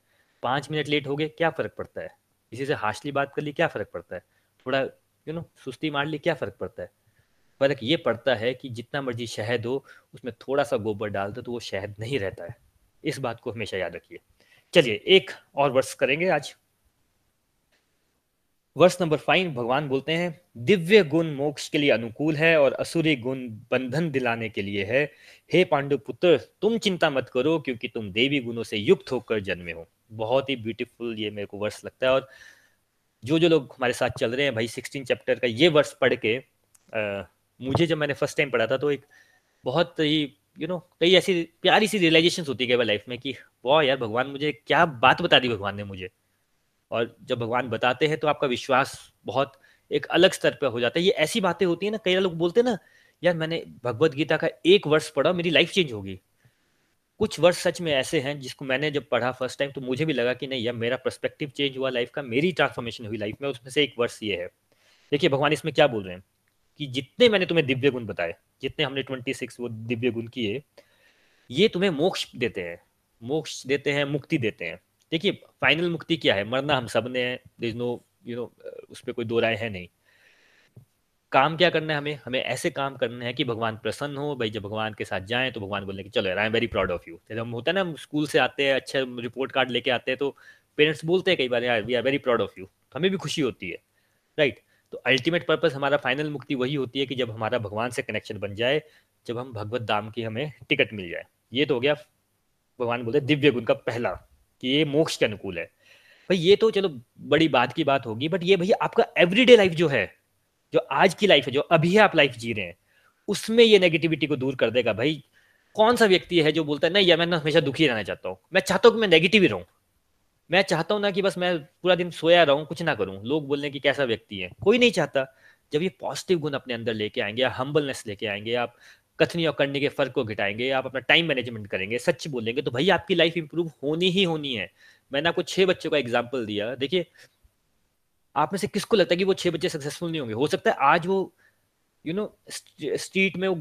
पाँच मिनट लेट हो गए, क्या फ़र्क पड़ता है? किसी से हाशली बात कर ली, क्या फ़र्क पड़ता है? थोड़ा यू नो सुस्ती मार ली, क्या फ़र्क पड़ता है? फ़र्क ये पड़ता है कि जितना मर्ज़ी शहद हो, उसमें थोड़ा सा गोबर डाल दो तो वो शहद नहीं रहता है। इस बात को हमेशा याद रखिए। चलिए एक और वर्ष करेंगे आज। वर्ष नंबर फाइव भगवान बोलते हैं दिव्य गुण मोक्ष के लिए अनुकूल है और असुरी गुण बंधन दिलाने के लिए है। हे पांडु पुत्र तुम चिंता मत करो क्योंकि तुम देवी गुणों से युक्त होकर जन्मे हो। बहुत ही ब्यूटीफुल ये मेरे को वर्ष लगता है और जो जो लोग हमारे साथ चल रहे हैं भाई सिक्सटीन चैप्टर का ये वर्ष पढ़ के आ, मुझे जब मैंने फ़र्स्ट टाइम पढ़ा था तो एक बहुत ही यू नो कई ऐसी प्यारी सी रियलाइजेशन होती है लाइफ में कि, वाह यार, भगवान मुझे क्या बात बता दी भगवान ने मुझे? और जब भगवान बताते हैं तो आपका विश्वास बहुत एक अलग स्तर पर हो जाता है। ये ऐसी बातें होती है ना, कई लोग बोलते हैं ना, यार, मैंने भगवत गीता का एक वर्ष पढ़ा, मेरी लाइफ चेंज होगी। कुछ वर्ष सच में ऐसे हैं जिसको मैंने जब पढ़ा फ़र्स्ट टाइम तो मुझे भी लगा कि नहीं, यार, मेरा पर्सपेक्टिव चेंज हुआ लाइफ का, मेरी ट्रांसफॉर्मेशन हुई लाइफ में, उसमें से एक वर्ष ये है। देखिए, भगवान इसमें क्या बोल रहे हैं? कि जितने मैंने तुम्हें दिव्य गुण बताए, जितने हमने ट्वेंटी सिक्स वो दिव्य गुण किए, ये तुम्हें मोक्ष देते हैं, मोक्ष देते हैं, मुक्ति देते हैं। देखिए फाइनल मुक्ति क्या है? मरना हम सबने है नो यू नो उस पर कोई दो राय है नहीं। काम क्या करना है हमें? हमें ऐसे काम करने हैं कि भगवान प्रसन्न हो, भाई जब भगवान के साथ जाएँ तो भगवान बोलने की, चलो I am very proud of you जब हम होता है ना, हम स्कूल से आते हैं, अच्छे रिपोर्ट कार्ड लेके आते हैं तो पेरेंट्स बोलते हैं कई बार, यार we are very proud of you हमें भी खुशी होती है राइट right? तो अल्टीमेट पर्पस हमारा फाइनल मुक्ति वही होती है कि जब हमारा भगवान से कनेक्शन बन जाए, जब हम भगवत धाम की हमें टिकट मिल जाए। ये तो हो गया, भगवान बोलते दिव्य गुण का पहला, कि ये मोक्ष के अनुकूल है। भाई, ये तो चलो बड़ी बात की बात होगी बट ये भैया आपका एवरीडे लाइफ जो है, जो आज की लाइफ है, जो अभी आप लाइफ जी रहे हैं, उसमें ये नेगेटिविटी को दूर कर देगा। भाई, कौन सा व्यक्ति है जो बोलता है, नहीं या मैं हमेशा दुखी रहना चाहता हूँ। मैं चाहता हूँ कि मैं नेगेटिव ही रहूँ। मैं चाहता हूँ ना कि बस मैं पूरा दिन सोया रहूँ, कुछ ना करूँ। लोग बोलने की कैसा व्यक्ति है? कोई नहीं चाहता। जब ये पॉजिटिव गुण अपने अंदर लेके आएँगे, या हम्बलनेस लेके आएँगे आप कथनी और करने के फ़र्क को घटाएँगे आप अपना टाइम मैनेजमेंट करेंगे, सच बोलेंगे तो भाई आपकी लाइफ इंप्रूव होनी ही होनी है। मैंने आपको छह बच्चों का एग्ज़ाम्पल दिया। देखिए, आप में से किसको लगता है कि वो छह बच्चे सक्सेसफुल नहीं होंगे? हो सकता है आज वो यू नो स्ट्रीट में वो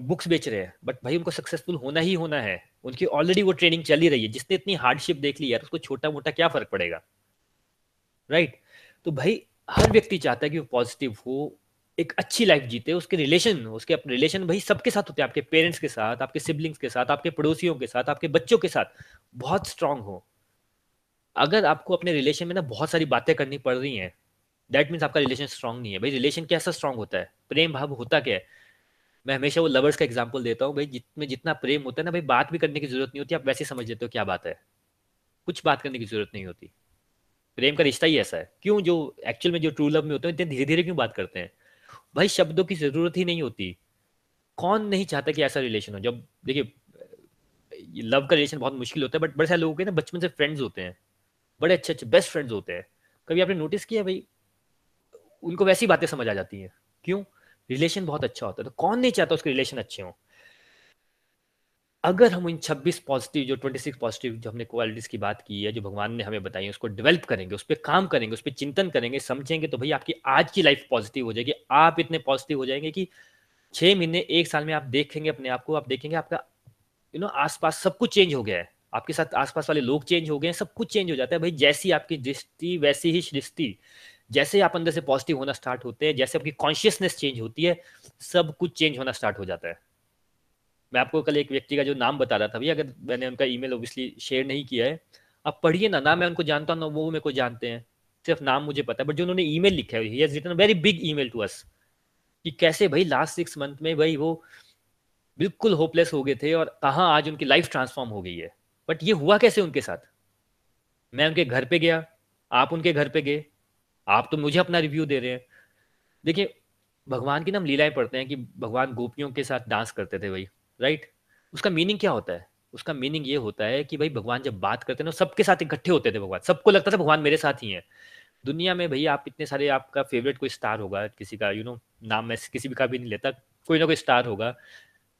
बुक्स बेच रहे हैं बट भाई उनको सक्सेसफुल होना ही होना है। उनकी ऑलरेडी वो ट्रेनिंग चल ही रही है। जिसने इतनी हार्डशिप देख ली यार, उसको छोटा मोटा क्या फ़र्क पड़ेगा? Right right? तो भाई, हर व्यक्ति चाहता है कि वो पॉजिटिव हो, एक अच्छी लाइफ जीते, उसके रिलेशन उसके अपने रिलेशन भाई सबके साथ होते हैं। आपके पेरेंट्स के साथ, आपके सिबलिंग्स के साथ, आपके पड़ोसियों के साथ, आपके बच्चों के साथ बहुत स्ट्रांग हो। अगर आपको अपने रिलेशन में ना बहुत सारी बातें करनी पड़ रही हैं दैट मीन्स आपका रिलेशन स्ट्रांग नहीं है। भाई रिलेशन कैसा स्ट्रांग होता है? प्रेम भाव होता क्या है? मैं हमेशा वो लवर्स का एग्ज़ाम्पल देता हूँ, भाई जितने जितना प्रेम होता है ना, भाई, बात भी करने की ज़रूरत नहीं होती, आप वैसे समझ लेते हो क्या बात है। कुछ बात करने की ज़रूरत नहीं होती। प्रेम का रिश्ता ही ऐसा है। क्यों? जो एक्चुअल में जो ट्रू लव में होते हैं, इतने धीरे धीरे क्यों बात करते हैं? भाई, शब्दों की ज़रूरत ही नहीं होती। कौन नहीं चाहता कि ऐसा रिलेशन हो? जब, देखिए लव का रिलेशन बहुत मुश्किल होता है बट बड़े सारे लोगों के ना, बचपन से फ्रेंड्स होते हैं। बड़े अच्छे अच्छे बेस्ट फ्रेंड्स होते हैं। कभी आपने नोटिस किया भाई? उनको वैसी बातें समझ आ जाती हैं। क्यों? रिलेशन बहुत अच्छा होता है। तो कौन नहीं चाहता उसके रिलेशन अच्छे हों? अगर हम इन 26 पॉजिटिव, जो 26 पॉजिटिव, जो हमने क्वालिटीज की बात की है, जो भगवान ने हमें बताई उसको डेवलप करेंगे, उस पर काम करेंगे, उस पर चिंतन करेंगे, समझेंगे तो भाई आपकी आज की लाइफ पॉजिटिव हो जाएगी। आप इतने पॉजिटिव हो जाएँगे कि छह महीने, एक साल में आप देखेंगे अपने आप को, आप देखेंगे आपका यू नो आसपास सब कुछ चेंज हो गया है। आपके साथ आसपास वाले लोग चेंज हो गए हैं, सब कुछ चेंज हो जाता है। भाई जैसी आपकी दृष्टि, वैसी ही सृष्टि। जैसे आप अंदर से पॉजिटिव होना स्टार्ट होते हैं, जैसे आपकी कॉन्शियसनेस चेंज होती है, सब कुछ चेंज होना स्टार्ट हो जाता है। मैं आपको कल एक व्यक्ति का जो नाम बता रहा था भैया, अगर मैंने उनका ईमेल ओबियसली शेयर नहीं किया है, आप पढ़िए ना ना मैं उनको जानता हूँ, ना वो मेरे को जानते हैं, सिर्फ़ नाम मुझे पता है बट जो उन्होंने ईमेल लिखा है he written very big email to us कि कैसे भाई लास्ट सिक्स मंथ में भाई वो बिल्कुल होपलेस हो गए थे और कहाँ आज उनकी लाइफ ट्रांसफॉर्म हो गई है। बट ये हुआ कैसे उनके साथ? मैं उनके घर पे गया, आप उनके घर पे गए आप तो मुझे अपना रिव्यू दे रहे हैं। देखिए भगवान की ना हम लीलाएँ पढ़ते हैं कि भगवान गोपियों के साथ डांस करते थे भाई राइट उसका मीनिंग क्या होता है? उसका मीनिंग ये होता है कि भाई भगवान जब बात करते ना सबके साथ इकट्ठे होते थे भगवान। सबको लगता था भगवान मेरे साथ ही है। दुनिया में भाई आप इतने सारे आपका फेवरेट कोई स्टार होगा किसी का यू you नो know, नाम मैं किसी भी का भी नहीं लेता कोई ना कोई स्टार होगा।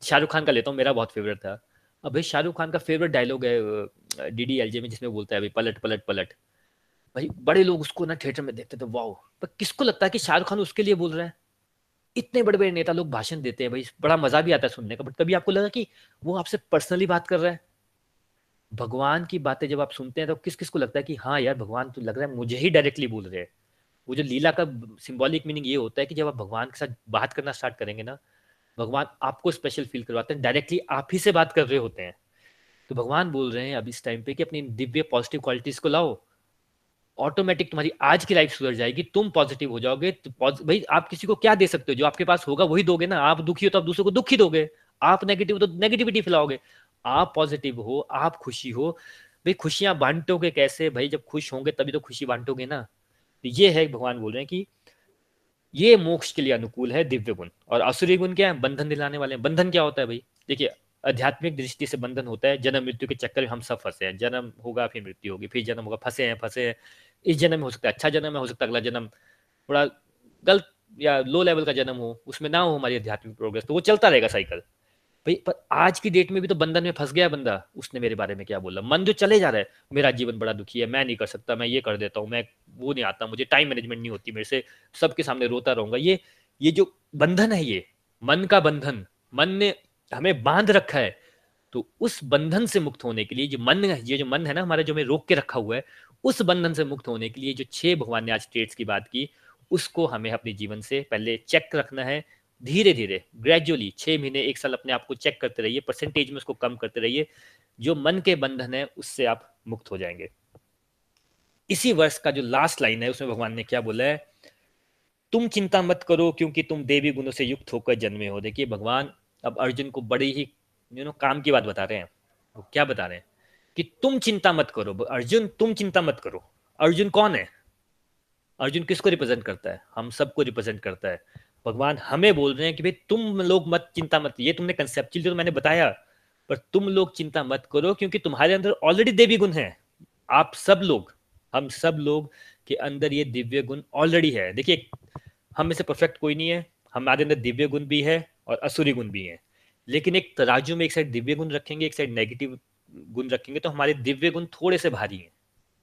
शाहरुख खान का लेता हूँ मेरा बहुत फेवरेट था। अब भाई शाहरुख खान का फेवरेट डायलॉग है डी डी एल जे में जिसमें बोलता है भाई पलट पलट पलट। भाई, बड़े लोग उसको ना थिएटर में देखते थे वाओ। पर किसको लगता है कि शाहरुख खान उसके लिए बोल रहा है? इतने बड़े बड़े नेता लोग भाषण देते हैं भाई, बड़ा मज़ा भी आता है सुनने का बट तभी आपको लगा कि वो आपसे पर्सनली बात कर रहा है। भगवान की बातें जब आप सुनते हैं तो किस किस को लगता है कि हाँ यार, भगवान तो लग रहा है मुझे ही डायरेक्टली बोल रहे हैं। वो जो लीला का सिंबॉलिक मीनिंग ये होता है कि जब आप भगवान के साथ बात करना स्टार्ट करेंगे ना, भगवान आपको स्पेशल फील करवाते हैं डायरेक्टली आप ही से बात कर रहे होते हैं। तो भगवान बोल रहे हैं अब इस टाइम पे कि अपनी दिव्य पॉजिटिव क्वालिटीज को लाओ ऑटोमेटिक तुम्हारी आज की लाइफ सुधर जाएगी, तुम पॉजिटिव हो जाओगे तो भाई आप किसी को क्या दे सकते हो? जो आपके पास होगा वही दोगे ना। आप दुखी हो तो आप दूसरों को दुखी दोगे। आप नेगेटिव तो नेगेटिविटी फैलाओगे। आप पॉजिटिव हो, आप खुशी हो। भाई खुशियाँ बांटोगे कैसे? भाई जब खुश होंगे तभी तो खुशी बांटोगे ना। तो ये है, भगवान बोल रहे हैं कि ये मोक्ष के लिए अनुकूल है दिव्य गुण। और असुरी गुण क्या है? बंधन दिलाने वाले बंधन क्या होता है भाई? देखिए आध्यात्मिक दृष्टि से बंधन होता है। जन्म, मृत्यु के चक्कर में हम सब फंसे हैं। जन्म होगा, फिर मृत्यु होगी, फिर जन्म होगा। फंसे हैं फंसे हैं। इस जन्म में हो सकता है। अच्छा जन्म में हो सकता है अगला जन्म थोड़ा गलत या लो लेवल का जन्म हो। उसमें ना हो हमारी आध्यात्मिक प्रोग्रेस तो वो चलता रहेगा साइकिल भाई, पर आज की डेट में भी तो बंधन में फंस गया बंदा। उसने मेरे बारे में क्या बोला? मन जो चले जा रहा है, मेरा जीवन बड़ा दुखी है, मैं नहीं कर सकता, मैं ये कर देता हूँ, मैं वो नहीं आता, मुझे टाइम मैनेजमेंट नहीं होती, मेरे से सबके सामने रोता रहूँगा। ये ये जो बंधन है ये, मन का बंधन, मन ने हमें बाँध रखा है तो उस बंधन से मुक्त होने के लिए जो मन है, ये जो मन है ना हमारा जो हमें रोक के रखा हुआ है, उस बंधन से मुक्त होने के लिए जो छह भगवान ने आज स्टेट्स की बात की, उसको हमें अपने जीवन से पहले चेक रखना है। धीरे धीरे ग्रेजुअली छह महीने, एक साल अपने आप को चेक करते रहिए परसेंटेज में उसको कम करते रहिए, जो मन के बंधन है, उससे आप मुक्त हो जाएँगे। इसी वर्ष का जो लास्ट लाइन है, उसमें भगवान ने क्या बोला है? तुम चिंता मत करो, क्योंकि तुम देवी गुणों से युक्त होकर जन्मे हो। देखिए, भगवान अब अर्जुन को बड़ी ही यू नो काम की बात बता रहे हैं। वो क्या बता रहे हैं? कि तुम चिंता मत करो, अर्जुन, तुम चिंता मत करो। अर्जुन कौन है? अर्जुन किसको रिप्रेजेंट करता है? हम सबको रिप्रेजेंट करता है। भगवान हमें बोल रहे हैं कि भाई, तुम लोग मत चिंता मत, ये तुमने कंसेप्चुअली तो मैंने बताया, पर तुम लोग चिंता मत करो क्योंकि तुम्हारे अंदर ऑलरेडी देवी गुण है। आप सब लोग, हम सब लोग के अंदर ये दिव्य गुण ऑलरेडी है। देखिए, हम में से परफेक्ट कोई नहीं है हमारे अंदर दिव्य गुण भी है और असुरी गुण भी है। लेकिन एक तराजू में एक साइड दिव्य गुण रखेंगे, एक साइड नेगेटिव गुण रखेंगे तो हमारे दिव्य गुण थोड़े से भारी हैं।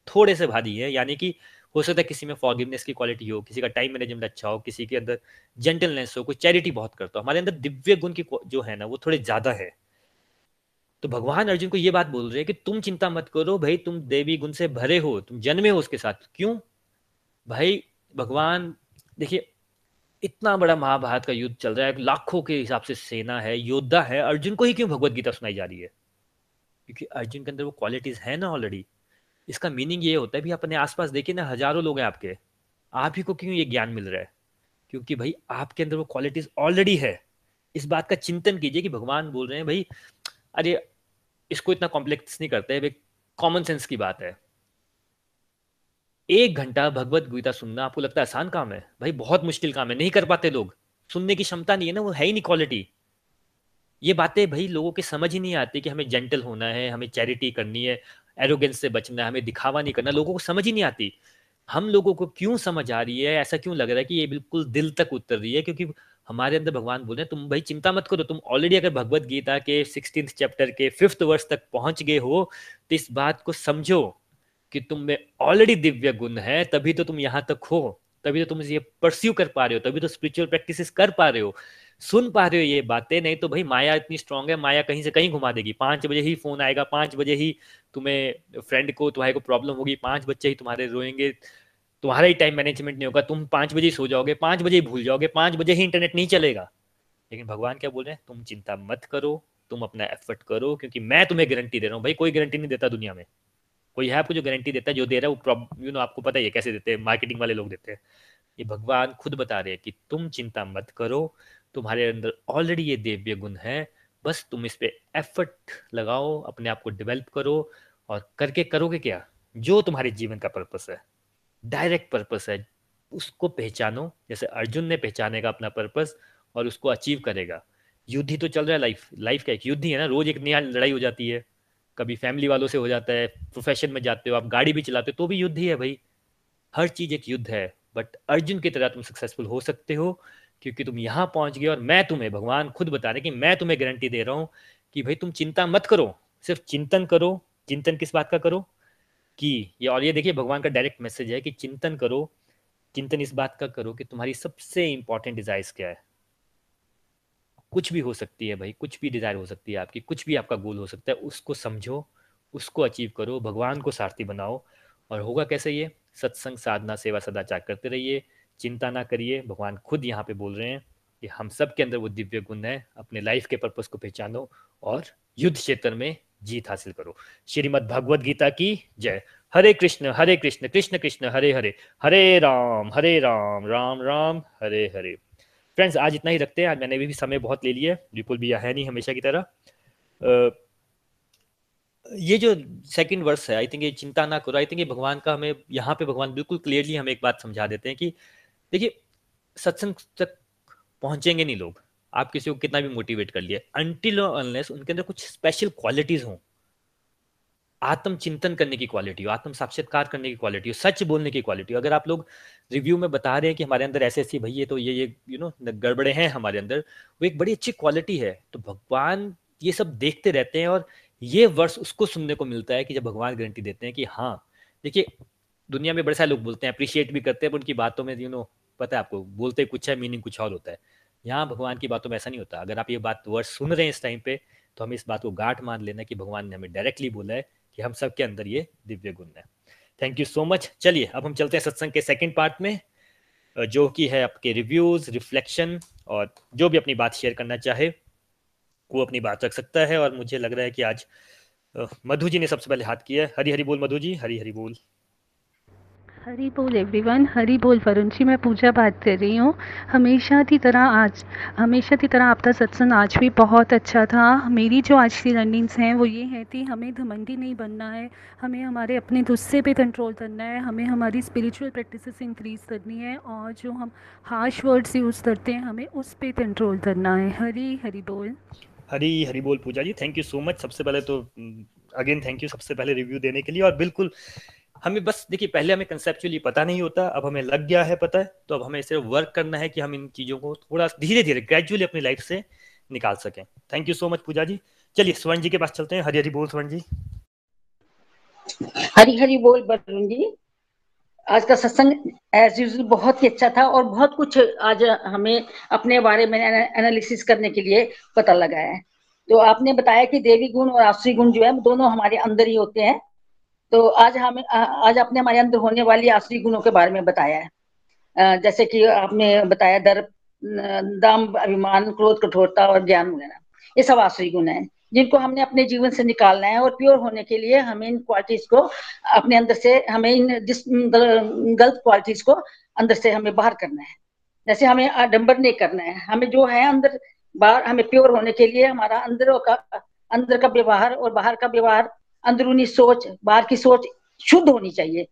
थोड़े से भारी है, यानी कि हो सकता है किसी में फॉरगिवनेस की क्वालिटी हो, किसी का टाइम मैनेजमेंट अच्छा हो, किसी के अंदर जेंटलनेस हो, कोई चैरिटी बहुत करता हो, हमारे अंदर दिव्य गुण की जो है ना, वो थोड़े ज़्यादा है। तो भगवान अर्जुन को ये बात बोल रहे हैं कि तुम चिंता मत करो, भाई तुम देवी गुण से भरे हो, तुम जन्मे हो उसके साथ, क्यों? भाई भगवान, देखिए इतना बड़ा महाभारत का युद्ध चल रहा है, लाखों के हिसाब से सेना है, योद्धा है, अर्जुन को ही क्यों भगवत गीता सुनाई जा रही है? क्योंकि अर्जुन के अंदर वो क्वालिटीज है ना ऑलरेडी इसका मीनिंग ये होता है भी अपने आसपास देखिए ना, हज़ारों लोग हैं आपके। आप ही को क्यों ये ज्ञान मिल रहा है? क्योंकि भाई, आपके अंदर वो क्वालिटीज ऑलरेडी है। इस बात का चिंतन कीजिए कि भगवान बोल रहे हैं, भाई, अरे, इसको इतना कॉम्प्लेक्स नहीं करते कॉमन सेंस की बात है। एक घंटा भगवत गीता सुनना आपको लगता है आसान काम है? भाई, बहुत मुश्किल काम है, नहीं कर पाते लोग। सुनने की क्षमता नहीं है ना, वो है ही नहीं क्वालिटी ये बातें भाई लोगों के समझ ही नहीं आती कि हमें जेंटल होना है, हमें चैरिटी करनी है एरोगेंस से बचना है, हमें दिखावा नहीं करना, लोगों को समझ ही नहीं आती। हम लोगों को क्यों समझ आ रही है? ऐसा क्यों लग रहा है कि ये बिल्कुल दिल तक उतर रही है? क्योंकि हमारे अंदर भगवान बोल रहे हैं, तुम भाई चिंता मत करो, तुम ऑलरेडी अगर भगवत गीता के सिक्सटीन चैप्टर के फिफ्थ वर्ष तक पहुँच गए हो तो इस बात को समझो। कि तुम में ऑलरेडी दिव्य गुण है, तभी तो तुम यहाँ तक हो, तभी तो तुम ये परस्यू कर पा रहे हो, तभी तो स्पिरिचुअल प्रैक्टिस कर पा रहे हो। सुन पा रहे हो ये बातें, नहीं तो भाई माया इतनी स्ट्रांग है, माया कहीं से कहीं घुमा देगी। पाँच बजे ही फ़ोन आएगा, पाँच बजे ही तुम्हें फ्रेंड को, तुम्हारे को प्रॉब्लम होगी, पाँच बच्चे ही तुम्हारे रोएँगे। तुम्हारा ही टाइम मैनेजमेंट नहीं होगा, तुम पाँच बजे सो जाओगे, पाँच बजे ही भूल जाओगे, पाँच बजे ही इंटरनेट नहीं चलेगा। लेकिन भगवान क्या बोल रहे हैं? तुम चिंता मत करो, तुम अपना एफर्ट करो, क्योंकि मैं तुम्हें गारंटी दे रहा हूँ। भाई कोई गारंटी नहीं देता दुनिया में। कोई है आपको जो गारंटी देता है, जो दे रहा है, वो यू नो आपको पता ही है कैसे देते हैं मार्केटिंग वाले लोग देते हैं। ये भगवान खुद बता रहे हैं कि तुम चिंता मत करो, तुम्हारे अंदर ऑलरेडी ये दिव्य गुण है, बस तुम इस पे एफर्ट लगाओ, अपने आप को डेवलप करो, और करके करोगे क्या? जो तुम्हारे जीवन का पर्पस है डायरेक्ट पर्पस है, उसको पहचानो। जैसे अर्जुन ने पहचाने का अपना पर्पस और उसको अचीव करेगा। युद्ध ही तो चल रहा है लाइफ लाइफ का एक युद्ध ही है ना, रोज एक नया लड़ाई हो जाती है। कभी फैमिली वालों से हो जाता है प्रोफेशन में जाते हो, आप गाड़ी भी चलाते हो तो भी युद्ध ही है भाई। हर चीज़ एक युद्ध है बट अर्जुन की तरह तुम सक्सेसफुल हो सकते हो, क्योंकि तुम यहाँ पहुँच गए और मैं तुम्हें, भगवान खुद बता रहे कि मैं तुम्हें गारंटी दे रहा हूँ कि भाई तुम चिंता मत करो, सिर्फ़ चिंतन करो, चिंतन किस बात का करो? कि ये, और ये देखिए, भगवान का डायरेक्ट मैसेज है कि चिंतन करो, चिंतन इस बात का करो कि तुम्हारी सबसे इंपॉर्टेंट डिजायर्स क्या है। कुछ भी हो सकती है भाई, कुछ भी डिज़ायर हो सकती है आपकी, कुछ भी आपका गोल हो सकता है, उसको समझो, उसको अचीव करो, भगवान को सारथी बनाओ और होगा कैसे ये? सत्संग, साधना, सेवा, सदाचार करते रहिए, चिंता ना करिए, भगवान खुद यहाँ पे बोल रहे हैं कि हम सब के अंदर वो दिव्य गुण है, अपने लाइफ के पर्पज को पहचानो और युद्ध क्षेत्र में जीत हासिल करो। श्रीमद भगवद गीता की जय। हरे कृष्ण हरे कृष्ण कृष्ण कृष्ण, हरे हरे हरे राम हरे राम राम राम, हरे हरे। फ्रेंड्स आज इतना ही रखते हैं। आज मैंने भी, भी समय बहुत ले लिया बिल्कुल भी है नहीं हमेशा की तरह। ये जो सेकंड वर्स है आई थिंक ये चिंता ना करो। आई थिंक ये भगवान का हमें यहाँ पे भगवान बिल्कुल क्लियरली हमें एक बात समझा देते हैं कि देखिए सत्संग तक पहुँचेंगे नहीं लोग। आप किसी को कितना भी मोटिवेट कर लिए। अनटिल और अनलेस उनके अंदर कुछ स्पेशल क्वालिटीज हों। आत्म चिंतन करने की क्वालिटी हो आत्म साक्षात्कार करने की क्वालिटी हो, सच बोलने की क्वालिटी हो। अगर आप लोग रिव्यू में बता रहे हैं कि हमारे अंदर ऐसे ऐसी भैया तो ये ये यू नो, गड़बड़े हैं हमारे अंदर, वो एक बड़ी अच्छी क्वालिटी है। तो भगवान ये सब देखते रहते हैं और ये वर्ष उसको सुनने को मिलता है कि जब भगवान गारंटी देते हैं कि हाँ देखिए, दुनिया में बड़े सारे लोग बोलते हैं अप्रिशिएट भी करते हैं, पर उनकी बातों में यू नो पता है आपको, बोलते कुछ है मीनिंग कुछ और होता है। यहाँ भगवान की बातों में ऐसा नहीं होता। अगर आप ये बात वर्ष सुन रहे हैं इस टाइम पे तो हमें इस बात को गांठ मान लेना कि भगवान ने हमें डायरेक्टली बोला है कि हम सब के अंदर ये दिव्य गुण है। थैंक यू सो मच चलिए, अब हम चलते हैं सत्संग के सेकेंड पार्ट में जो कि है आपके रिव्यूज़ रिफ्लेक्शन और जो भी अपनी बात शेयर करना चाहे, वो अपनी बात रख सकता है। और मुझे लग रहा है कि आज मधु जी ने सबसे पहले हाथ किया हरी हरी बोल मधु जी हरी हरी बोल। हरी बोल एवरीवन हरी बोल, वरुण जी, मैं पूजा बात कर रही हूँ। हमेशा की तरह आज, हमेशा की तरह आपका सत्संग आज भी बहुत अच्छा था। मेरी जो आज की लर्निंग्स हैं, वो ये है कि हमें घमंडी नहीं बनना है। हमें हमारे अपने गुस्से पे कंट्रोल करना है। हमें हमारी स्पिरिचुअल प्रैक्टिसेस इंक्रीज़ करनी है और जो हम हार्श वर्ड्स यूज़ करते हैं, हमें उस पर कंट्रोल करना है। हरी हरी बोल। हरी हरी बोल Pooja ji thank you so much सबसे पहले तो अगेन थैंक यू सबसे पहले रिव्यू देने के लिए और बिल्कुल हमें बस, देखिए, पहले हमें कंसेप्चुअली पता नहीं होता, अब हमें लग गया है पता है तो अब हमें सिर्फ़ वर्क करना है कि हम इन चीज़ों को थोड़ा धीरे धीरे ग्रेजुअली अपनी लाइफ से निकाल सकें। Thank you so much Pooja ji चलिए, स्वर्ण जी के पास चलते हैं। हरी हरी बोल, स्वर्ण जी। हरी हरी बोल बरुण जी। आज का सत्संग एज यूजल बहुत ही अच्छा था और बहुत कुछ आज हमें अपने बारे में एनालिसिस करने के लिए पता लगा है। तो आपने बताया कि देवी गुण और आश्री गुण जो है दोनों हमारे अंदर ही होते हैं। तो आज हमें आज आपने हमारे अंदर होने वाली आश्री गुणों के बारे में बताया है। जैसे कि आपने बताया दर दम, अभिमान, क्रोध, कठोरता और ज्ञान वगैरह। ये सब आश्री गुण है, जिनको हमने अपने जीवन से निकालना है और प्योर होने के लिए हमें इन क्वालिटीज को अपने अंदर से, हमें इन जिस गलत क्वालिटीज को अंदर से हमें बाहर करना है। जैसे हमें आडम्बर नहीं करना है, हमें जो है अंदर बाहर, हमें प्योर होने के लिए हमारा अंदर का अंदर का व्यवहार और बाहर का व्यवहार अंदरूनी सोच, बाहर की सोच शुद्ध होनी चाहिए।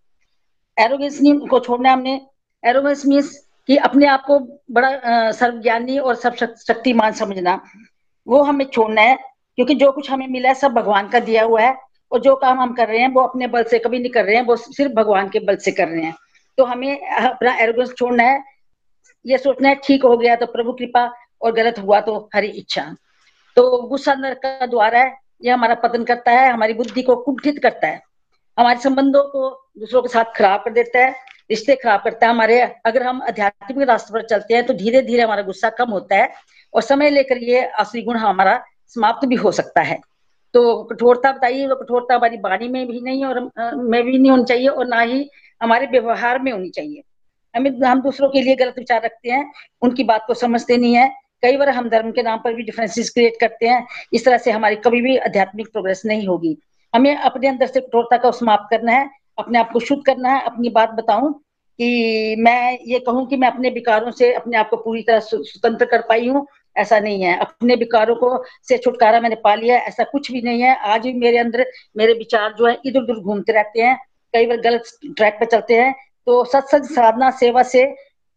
एरोगेंस को छोड़ना हमने। एरोगेंस मीन्स कि अपने आप को बड़ा सर्वज्ञानी और सब शक्तिमान समझना। वो हमें छोड़ना है, क्योंकि जो कुछ हमें मिला है सब भगवान का दिया हुआ है, और जो काम हम कर रहे हैं, वो अपने बल से कभी नहीं कर रहे हैं, वो सिर्फ़ भगवान के बल से कर रहे हैं। तो हमें अपना एरोगेंस छोड़ना है। ये सोचना है, ठीक हो गया तो प्रभु कृपा, और गलत हुआ तो हरी इच्छा। तो गुस्सा नर का द्वारा है ये हमारा पतन करता है, हमारी बुद्धि को कुंठित करता है। हमारे संबंधों को दूसरों के साथ खराब कर देता है, रिश्ते खराब करता है हमारे। अगर हम आध्यात्मिक रास्ते पर चलते हैं तो धीरे धीरे हमारा गुस्सा कम होता है और समय लेकर ये असली गुण हमारा समाप्त भी हो सकता है। तो कठोरता बताइए तो कठोरता हमारी बाणी में भी नहीं और में भी नहीं होनी चाहिए और ना ही हमारे व्यवहार में होनी चाहिए। हमें, हम दूसरों के लिए गलत विचार रखते हैं, उनकी बात को समझते नहीं है कई बार हम धर्म के नाम पर भी डिफरेंसेस क्रिएट करते हैं। इस तरह से हमारी कभी भी आध्यात्मिक प्रोग्रेस नहीं होगी। हमें अपने अंदर से कठोरता का समाप्त करना है, अपने आप को शुद्ध करना है। अपनी बात बताऊँ कि मैं ये कहूँ कि मैं अपने विकारों से अपने आप को पूरी तरह स्वतंत्र कर पाई हूँ, ऐसा नहीं है। अपने विकारों को से छुटकारा मैंने पा लिया ऐसा कुछ भी नहीं है। आज भी मेरे अंदर मेरे विचार जो है इधर उधर घूमते रहते हैं। कई बार गलत ट्रैक पर चलते हैं। तो सत्संग, साधना, सेवा से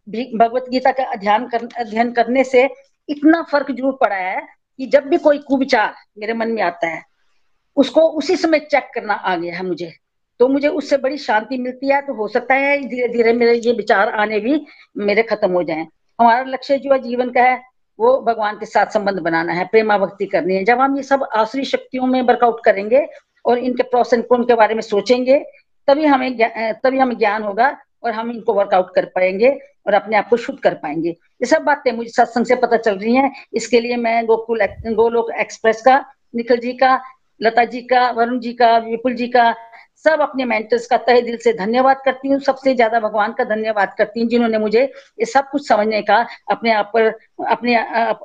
भगवत गीता का अध्ययन कर, अध्ययन करने से इतना फ़र्क ज़रूर पड़ा है कि जब भी कोई कुविचार मेरे मन में आता है, उसको उसी समय चेक करना आ गया है मुझे। तो मुझे उससे बड़ी शांति मिलती है तो हो सकता है धीरे धीरे मेरे ये विचार आने भी मेरे खत्म हो जाएँ। हमारा लक्ष्य जो है जीवन का है, वो भगवान के साथ संबंध बनाना है, प्रेमा भक्ति करनी है। जब हम ये सब आसुरी शक्तियों में वर्कआउट करेंगे और इनके प्रोस एंड के बारे में सोचेंगे, तभी हमें तभी हमें ज्ञान होगा और हम इनको वर्कआउट कर पाएँगे। और अपने आप को शुद्ध कर पाएँगे। ये सब बातें मुझे सत्संग से पता चल रही हैं। इसके लिए मैं गोकुल गोलोक एक्सप्रेस का, निखिल जी का, लता जी का, वरुण जी का, विपुल जी का, सब अपने मेंटर्स का तहे दिल से धन्यवाद करती हूँ। सबसे ज़्यादा भगवान का धन्यवाद करती हूँ, जिन्होंने मुझे ये सब कुछ समझने का, अपने आप पर, अपने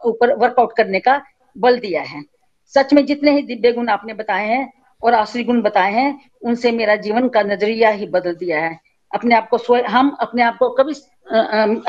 ऊपर वर्कआउट करने का बल दिया है। सच में जितने ही दिव्य गुण आपने बताए हैं और आश्री गुण बताए हैं, उनसे मेरा जीवन का नज़रिया ही बदल दिया है। अपने आप को स्व, हम अपने आप को कभी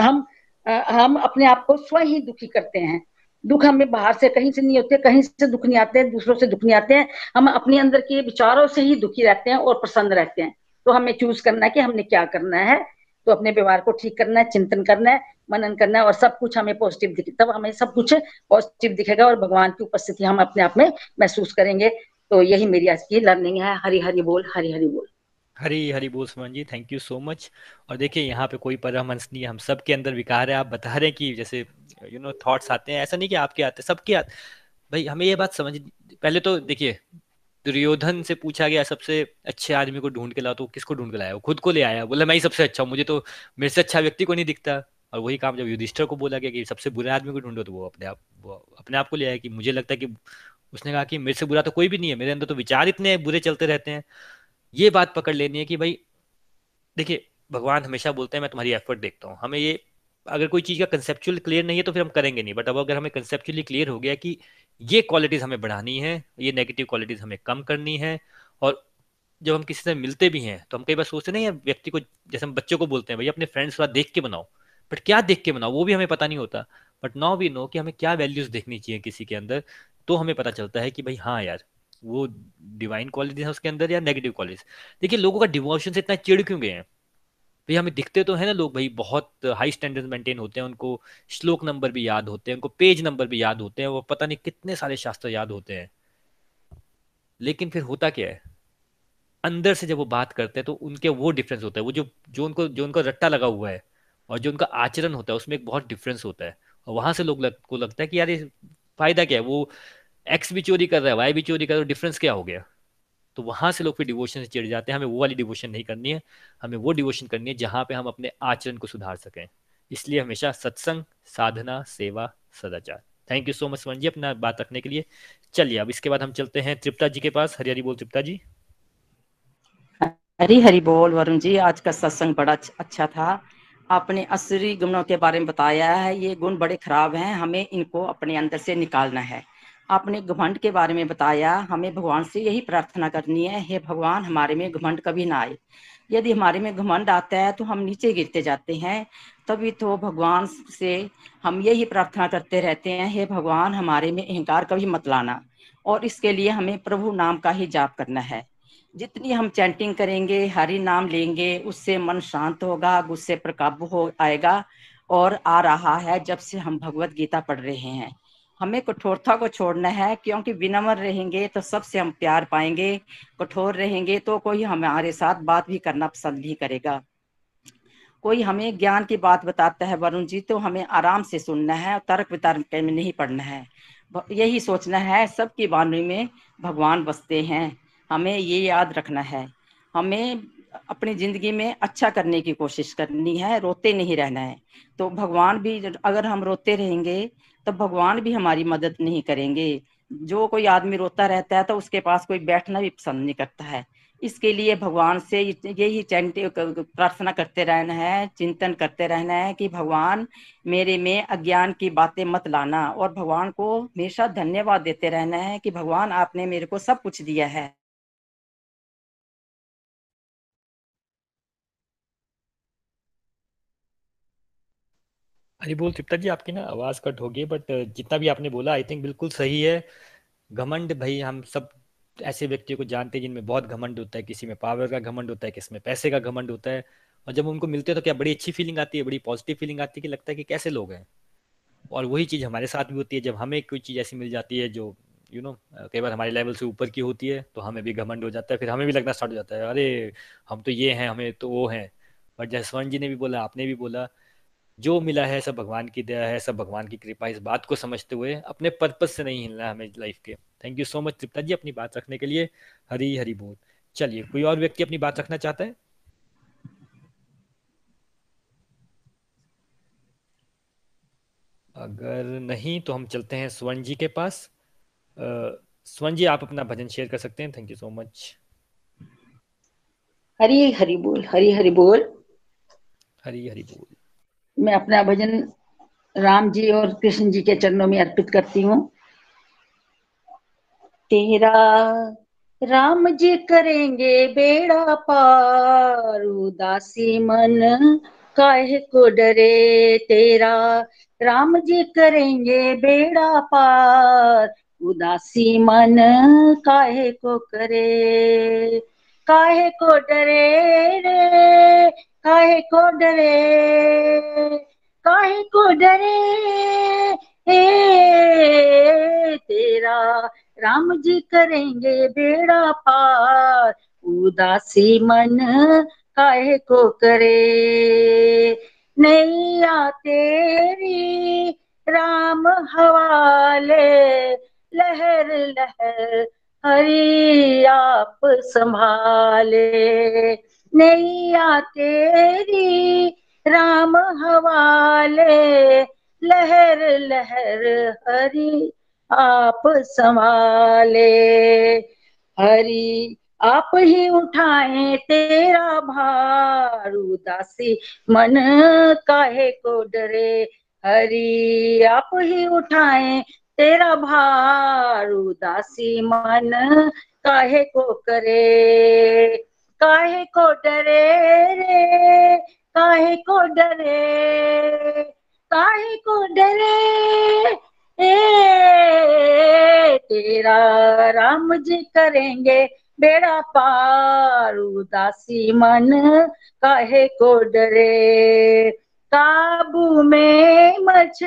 हम हम अपने आप को स्वयं ही दुखी करते हैं। दुख हमें बाहर से कहीं से नहीं होते, कहीं से दुख नहीं आते हैं दूसरों से दुख नहीं आते हैं। हम अपने अंदर के विचारों से ही दुखी रहते हैं और प्रसन्न रहते हैं। तो हमें चूज़ करना है कि हमने क्या करना है। तो अपने व्यवहार को ठीक करना है, चिंतन करना है, मनन करना है और सब कुछ हमें पॉजिटिव दिखे, तब हमें सब कुछ पॉजिटिव दिखेगा और भगवान की उपस्थिति हम अपने आप में महसूस करेंगे। तो यही मेरी आज की लर्निंग है। हरी हरी बोल हरी हरी बोल। हरी हरी बोल Suman ji thank you so much और देखिए, यहाँ पे कोई परमहंस नहीं है हम सब के अंदर विकार है, आप बता रहे हैं कि जैसे यू नो थॉट्स आते हैं, ऐसा नहीं कि आपके आते, सबके आते। भाई, हमें ये बात समझ, पहले तो देखिए, दुर्योधन से पूछा गया सबसे अच्छे आदमी को ढूंढ के लाओ तो किसको ढूंढ के लाया? वो खुद को ले आया। बोला, मैं ही सबसे अच्छा हूँ, मुझे तो मेरे से अच्छा व्यक्ति को नहीं दिखता। और वही काम जब युधिष्ठर को बोला गया कि सबसे बुरे आदमी को ढूंढो तो वो अपने आप, वो अपने आप को ले आया कि मुझे लगता है कि, उसने कहा कि मेरे से बुरा तो कोई भी नहीं है, मेरे अंदर तो विचार इतने बुरे चलते रहते हैं। ये बात पकड़ लेनी है कि भाई, देखिए, भगवान हमेशा बोलते हैं, मैं तुम्हारी एफर्ट देखता हूँ। हमें ये, अगर कोई चीज़ का कंसेप्चुअल क्लियर नहीं है तो फिर हम करेंगे नहीं। बट अब अगर हमें कंसेप्चुअली क्लियर हो गया कि ये क्वालिटीज़ हमें बढ़ानी है, ये नेगेटिव क्वालिटीज़ हमें कम करनी है, और जब हम किसी से मिलते भी हैं तो हम कई बार सोचते नहीं व्यक्ति को, जैसे हम बच्चों को बोलते हैं भाई अपने फ्रेंड्स का देख के बनाओ। बट क्या देख के बनाओ, वो भी हमें पता नहीं होता। बट नाउ वी नो कि हमें क्या वैल्यूज़ देखनी चाहिए किसी के अंदर तो हमें पता चलता है कि भाई हाँ यार वो डिवाइन क्वालिटी है उसके अंदर या नेगेटिव क्वालिटीज देखिए लोगों का डिवोशन से इतना चिड़ क्यों गए हैं? भाई हमें दिखते तो है ना लोग भाई बहुत हाई स्टैंडर्ड मेंटेन होते हैं उनको श्लोक नंबर भी याद होते हैं उनको पेज नंबर भी याद होते हैं वो पता नहीं कितने सारे शास्त्र याद होते हैं। लेकिन फिर होता क्या है? अंदर से जब वो बात करते हैं तो उनके वो डिफरेंस होता है। वो जो जो उनको जो उनका रट्टा लगा हुआ है और जो उनका आचरण होता है उसमें एक बहुत डिफरेंस होता है। और वहाँ से लोग लग, को लगता है कि यार ये फ़ायदा क्या है? वो एक्स भी चोरी कर रहा है वाई भी चोरी कर रहा है डिफरेंस क्या हो गया? तो वहाँ से लोग फिर डिवोशन से चिड़ जाते हैं, हमें वो वाली डिवोशन नहीं करनी है, हमें वो डिवोशन करनी है जहाँ पे हम अपने आचरण को सुधार सकें। इसलिए हमेशा सत्संग, साधना, सेवा, सदाचार। थैंक यू सो मच स्वर्ण जी अपना बात रखने के लिए। चलिए, अब इसके बाद हम चलते हैं तृप्ता जी के पास। हरियारी बोल त्रिप्ता जी। हरी हरी बोल, वरुण जी। आज का सत्संग बड़ा अच्छा था। आपने असुरी गुणों के बारे में बताया है। ये गुण बड़े खराब हैं। हमें इनको अपने अंदर से निकालना है। आपने घमंड के बारे में बताया, हमें भगवान से यही प्रार्थना करनी है, हे भगवान, हमारे में घमंड कभी ना आए। यदि हमारे में घमंड आता है तो हम नीचे गिरते जाते हैं, तभी तो भगवान से हम यही प्रार्थना करते रहते हैं, हे भगवान, हमारे में अहंकार कभी मत लाना, और इसके लिए हमें प्रभु नाम का ही जाप करना है। जितनी हम चैंटिंग करेंगे, हरि नाम लेंगे, उससे मन शांत होगा, गुस्से पर काबू हो आएगा, और आ रहा है जब से हम भगवत गीता पढ़ रहे हैं। हमें कठोरता को छोड़ना है, क्योंकि विनम्र रहेंगे तो सबसे हम प्यार पाएँगे, कठोर रहेंगे तो कोई हमारे साथ बात भी करना पसंद नहीं करेगा। कोई हमें ज्ञान की बात बताता है, वरुण जी तो हमें आराम से सुनना है, तर्क वितर्क में नहीं पढ़ना है। यही सोचना है, सबकी वाणी में भगवान बसते हैं, हमें ये याद रखना है। हमें अपनी ज़िंदगी में अच्छा करने की कोशिश करनी है, रोते नहीं रहना है। तो भगवान भी अगर हम रोते रहेंगे तो भगवान भी हमारी मदद नहीं करेंगे। जो कोई आदमी रोता रहता है तो उसके पास कोई बैठना भी पसंद नहीं करता है। इसके लिए भगवान से यही प्रार्थना करते रहना है, चिंतन करते रहना है कि भगवान मेरे में अज्ञान की बातें मत लाना और भगवान को हमेशा धन्यवाद देते रहना है कि भगवान आपने मेरे को सब कुछ दिया है। हरी बोल तिप्ता जी, आपकी ना आवाज़ कट होगी बट जितना भी आपने बोला आई थिंक बिल्कुल सही है। घमंड भाई, हम सब ऐसे व्यक्तियों को जानते हैं जिनमें बहुत घमंड होता है, किसी में पावर का घमंड होता है, किसी में पैसे का घमंड होता है। और जब उनको मिलते हैं तो क्या बड़ी अच्छी फीलिंग आती है, बड़ी पॉजिटिव फीलिंग आती है कि लगता है कि कैसे लोग हैं। और वही चीज़ हमारे साथ भी होती है, जब हमें कोई चीज़ ऐसी मिल जाती है जो यू नो कई बार हमारे लेवल से ऊपर की होती है तो हमें भी घमंड हो जाता है, फिर हमें भी लगना स्टार्ट हो जाता है। अरे, हम तो ये हैं, हमें तो वो हैं। बट जसवंत जी ने भी बोला, आपने भी बोला जो मिला है सब भगवान की दया है सब भगवान की कृपा इस बात को समझते हुए अपने पर्पज से नहीं हिलना है हमें लाइफ के। Thank you so much Tripta ji अपनी बात रखने के लिए। हरी हरी बोल। चलिए कोई और व्यक्ति अपनी बात रखना चाहता है? अगर नहीं तो हम चलते हैं स्वर्ण जी के पास। स्वर्ण जी आप अपना भजन शेयर कर सकते हैं। Thank you so much Hari Hari बोल हरी हरी बोल। हरी हरी बोल। मैं अपना भजन राम जी और कृष्ण जी के चरणों में अर्पित करती हूँ। तेरा राम जी करेंगे बेड़ा पार, उदासी मन काहे को डरे? तेरा राम जी करेंगे बेड़ा पार, उदासी मन काहे को करे? काहे को डरे रे? काहे को डरे काहे को डरे हे तेरा राम जी करेंगे बेड़ा पार। उदासी मन काहे को करे नैया तेरी राम हवाले, लहर लहर हरी आप संभाले। नैया तेरी राम हवाले, लहर लहर हरी आप संभाले हरी, आप ही उठाए तेरा भार, उदासी मन काहे को डरे। हरी, आप ही उठाए तेरा भार, उदासी मन काहे को करे। काहे को डरे रे? काहे को डरे? काहे को डरे? ए, तेरा राम जी करेंगे बेड़ा पार, उदासी मन काहे को डरे? काबू में मछ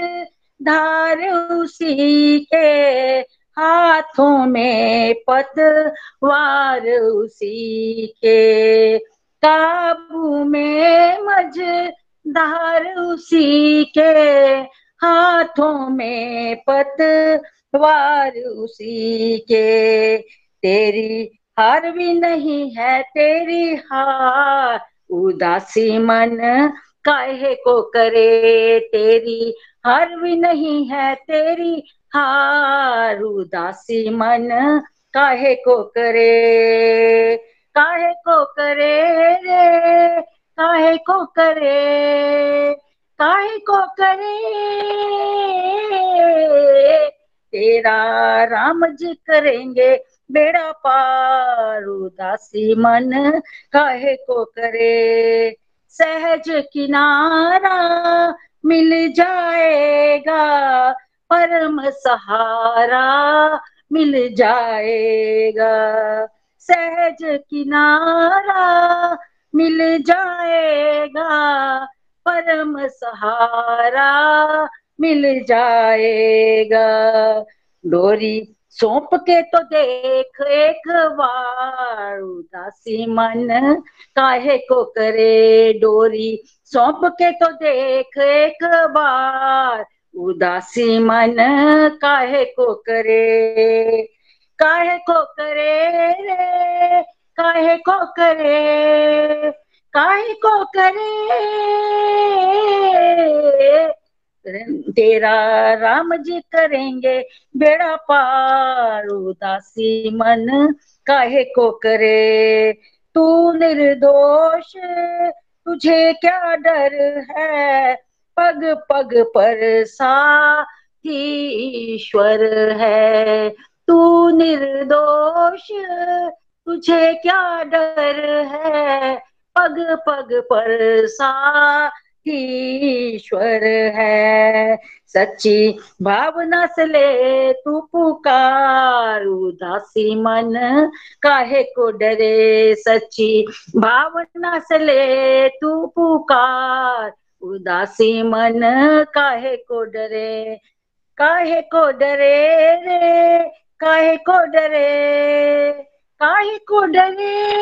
धार उसी के हाथों में पतवार उसी के काबू में मझ धार उसी के हाथों में पतवार उसी के। तेरी हार भी नहीं है, तेरी हार उदासी मन काहे को करे तेरी हार भी नहीं है तेरी हार उदासी मन। काहे को करे काहे को करे रे? काहे को करे काहे को करे तेरा राम जी करेंगे बेड़ा पार उदासी मन। काहे को करे सहज किनारा मिल जाएगा, परम सहारा मिल जाएगा। सहज किनारा मिल जाएगा, परम सहारा मिल जाएगा। डोरी सौंप के तो देख एक बार, उदासी मन काहे को करे डोरी। सौंप के तो देख एक बार, उदासी मन काहे को करे? काहे को करे रे? काहे को करे? काहे को करे? तेरा राम जी करेंगे बेड़ा पार, उदासी मन काहे को करे तू निर्दोष, तुझे क्या डर है? पग पग पर सा ईश्वर है। तू निर्दोष, तुझे क्या डर है? पग पग पर सा ईश्वर है। सच्ची भावना से ले तू पुकार, उदासी मन काहे को डरे? सच्ची भावना से ले तू पुकार, उदासी मन काहे को डरे? काहे को डरे रे? काहे को डरे? काहे को डरे?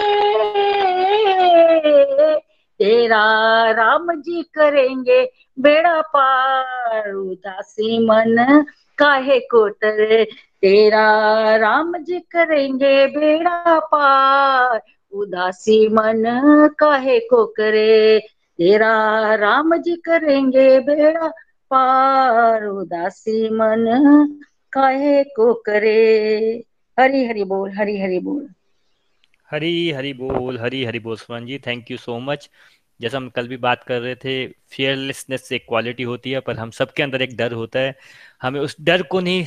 तेरा राम जी करेंगे बेड़ा पार, उदासी मन काहे डरे तेरा राम जी करेंगे बेड़ा पार, उदासी मन काहे को करे तेरा राम जी करेंगे बेड़ा पार, उदासी मन काहे को करे हरी हरी बोल, हरी हरी बोल। हरी हरी बोल, हरी हरी बोल Suman ji thank you so much जैसा हम कल भी बात कर रहे थे फियरलेसनेस एक क्वालिटी होती है, पर हम सबके अंदर एक डर होता है। हमें उस डर को नहीं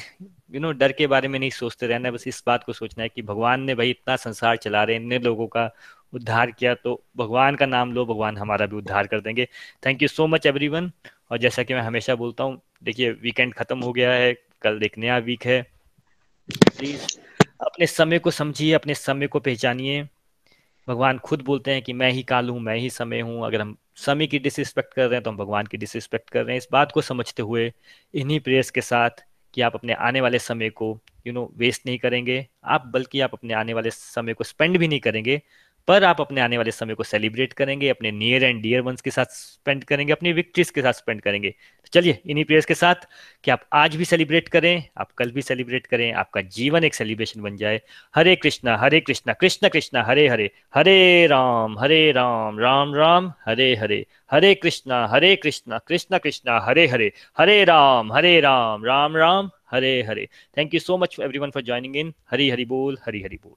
यू नो डर के बारे में नहीं सोचते रहना, बस इस बात को सोचना है कि भगवान ने भाई इतना संसार चला रहे इतने लोगों का उद्धार किया तो भगवान का नाम लो, भगवान हमारा भी उद्धार कर देंगे। Thank you so much everyone और जैसा कि मैं हमेशा बोलता हूँ, देखिए वीकेंड खत्म हो गया है, कल एक नया वीक है। प्लीज़ अपने समय को समझिए, अपने समय को पहचानिए। भगवान खुद बोलते हैं कि मैं ही काल हूँ, मैं ही समय हूँ। अगर हम समय की डिसरिस्पेक्ट कर रहे हैं तो हम भगवान की डिसरिस्पेक्ट कर रहे हैं। इस बात को समझते हुए इन्हीं प्रेयर्स के साथ कि आप अपने आने वाले समय को यू नो वेस्ट नहीं करेंगे। आप बल्कि आप अपने आने वाले समय को स्पेंड भी नहीं करेंगे। पर आप अपने आने वाले समय को सेलिब्रेट करेंगे, अपने नियर एंड डियर वंस के साथ स्पेंड करेंगे, अपनी विक्ट्रीज के साथ स्पेंड करेंगे। तो चलिए, इन्हीं प्रेयर्स के साथ कि आप आज भी सेलिब्रेट करें, आप कल भी सेलिब्रेट करें, आपका जीवन एक सेलिब्रेशन बन जाए। Hare Krishna Hare Krishna, Krishna Krishna, Hare Hare Hare Ram Hare Ram Ram Ram, Hare Hare Hare Krishna Hare Krishna, Krishna Krishna, Hare Hare Hare Ram Hare Ram Ram Ram, Hare Hare. Thank you so much everyone for joining in Hari Hari बोल, हरी हरी बोल।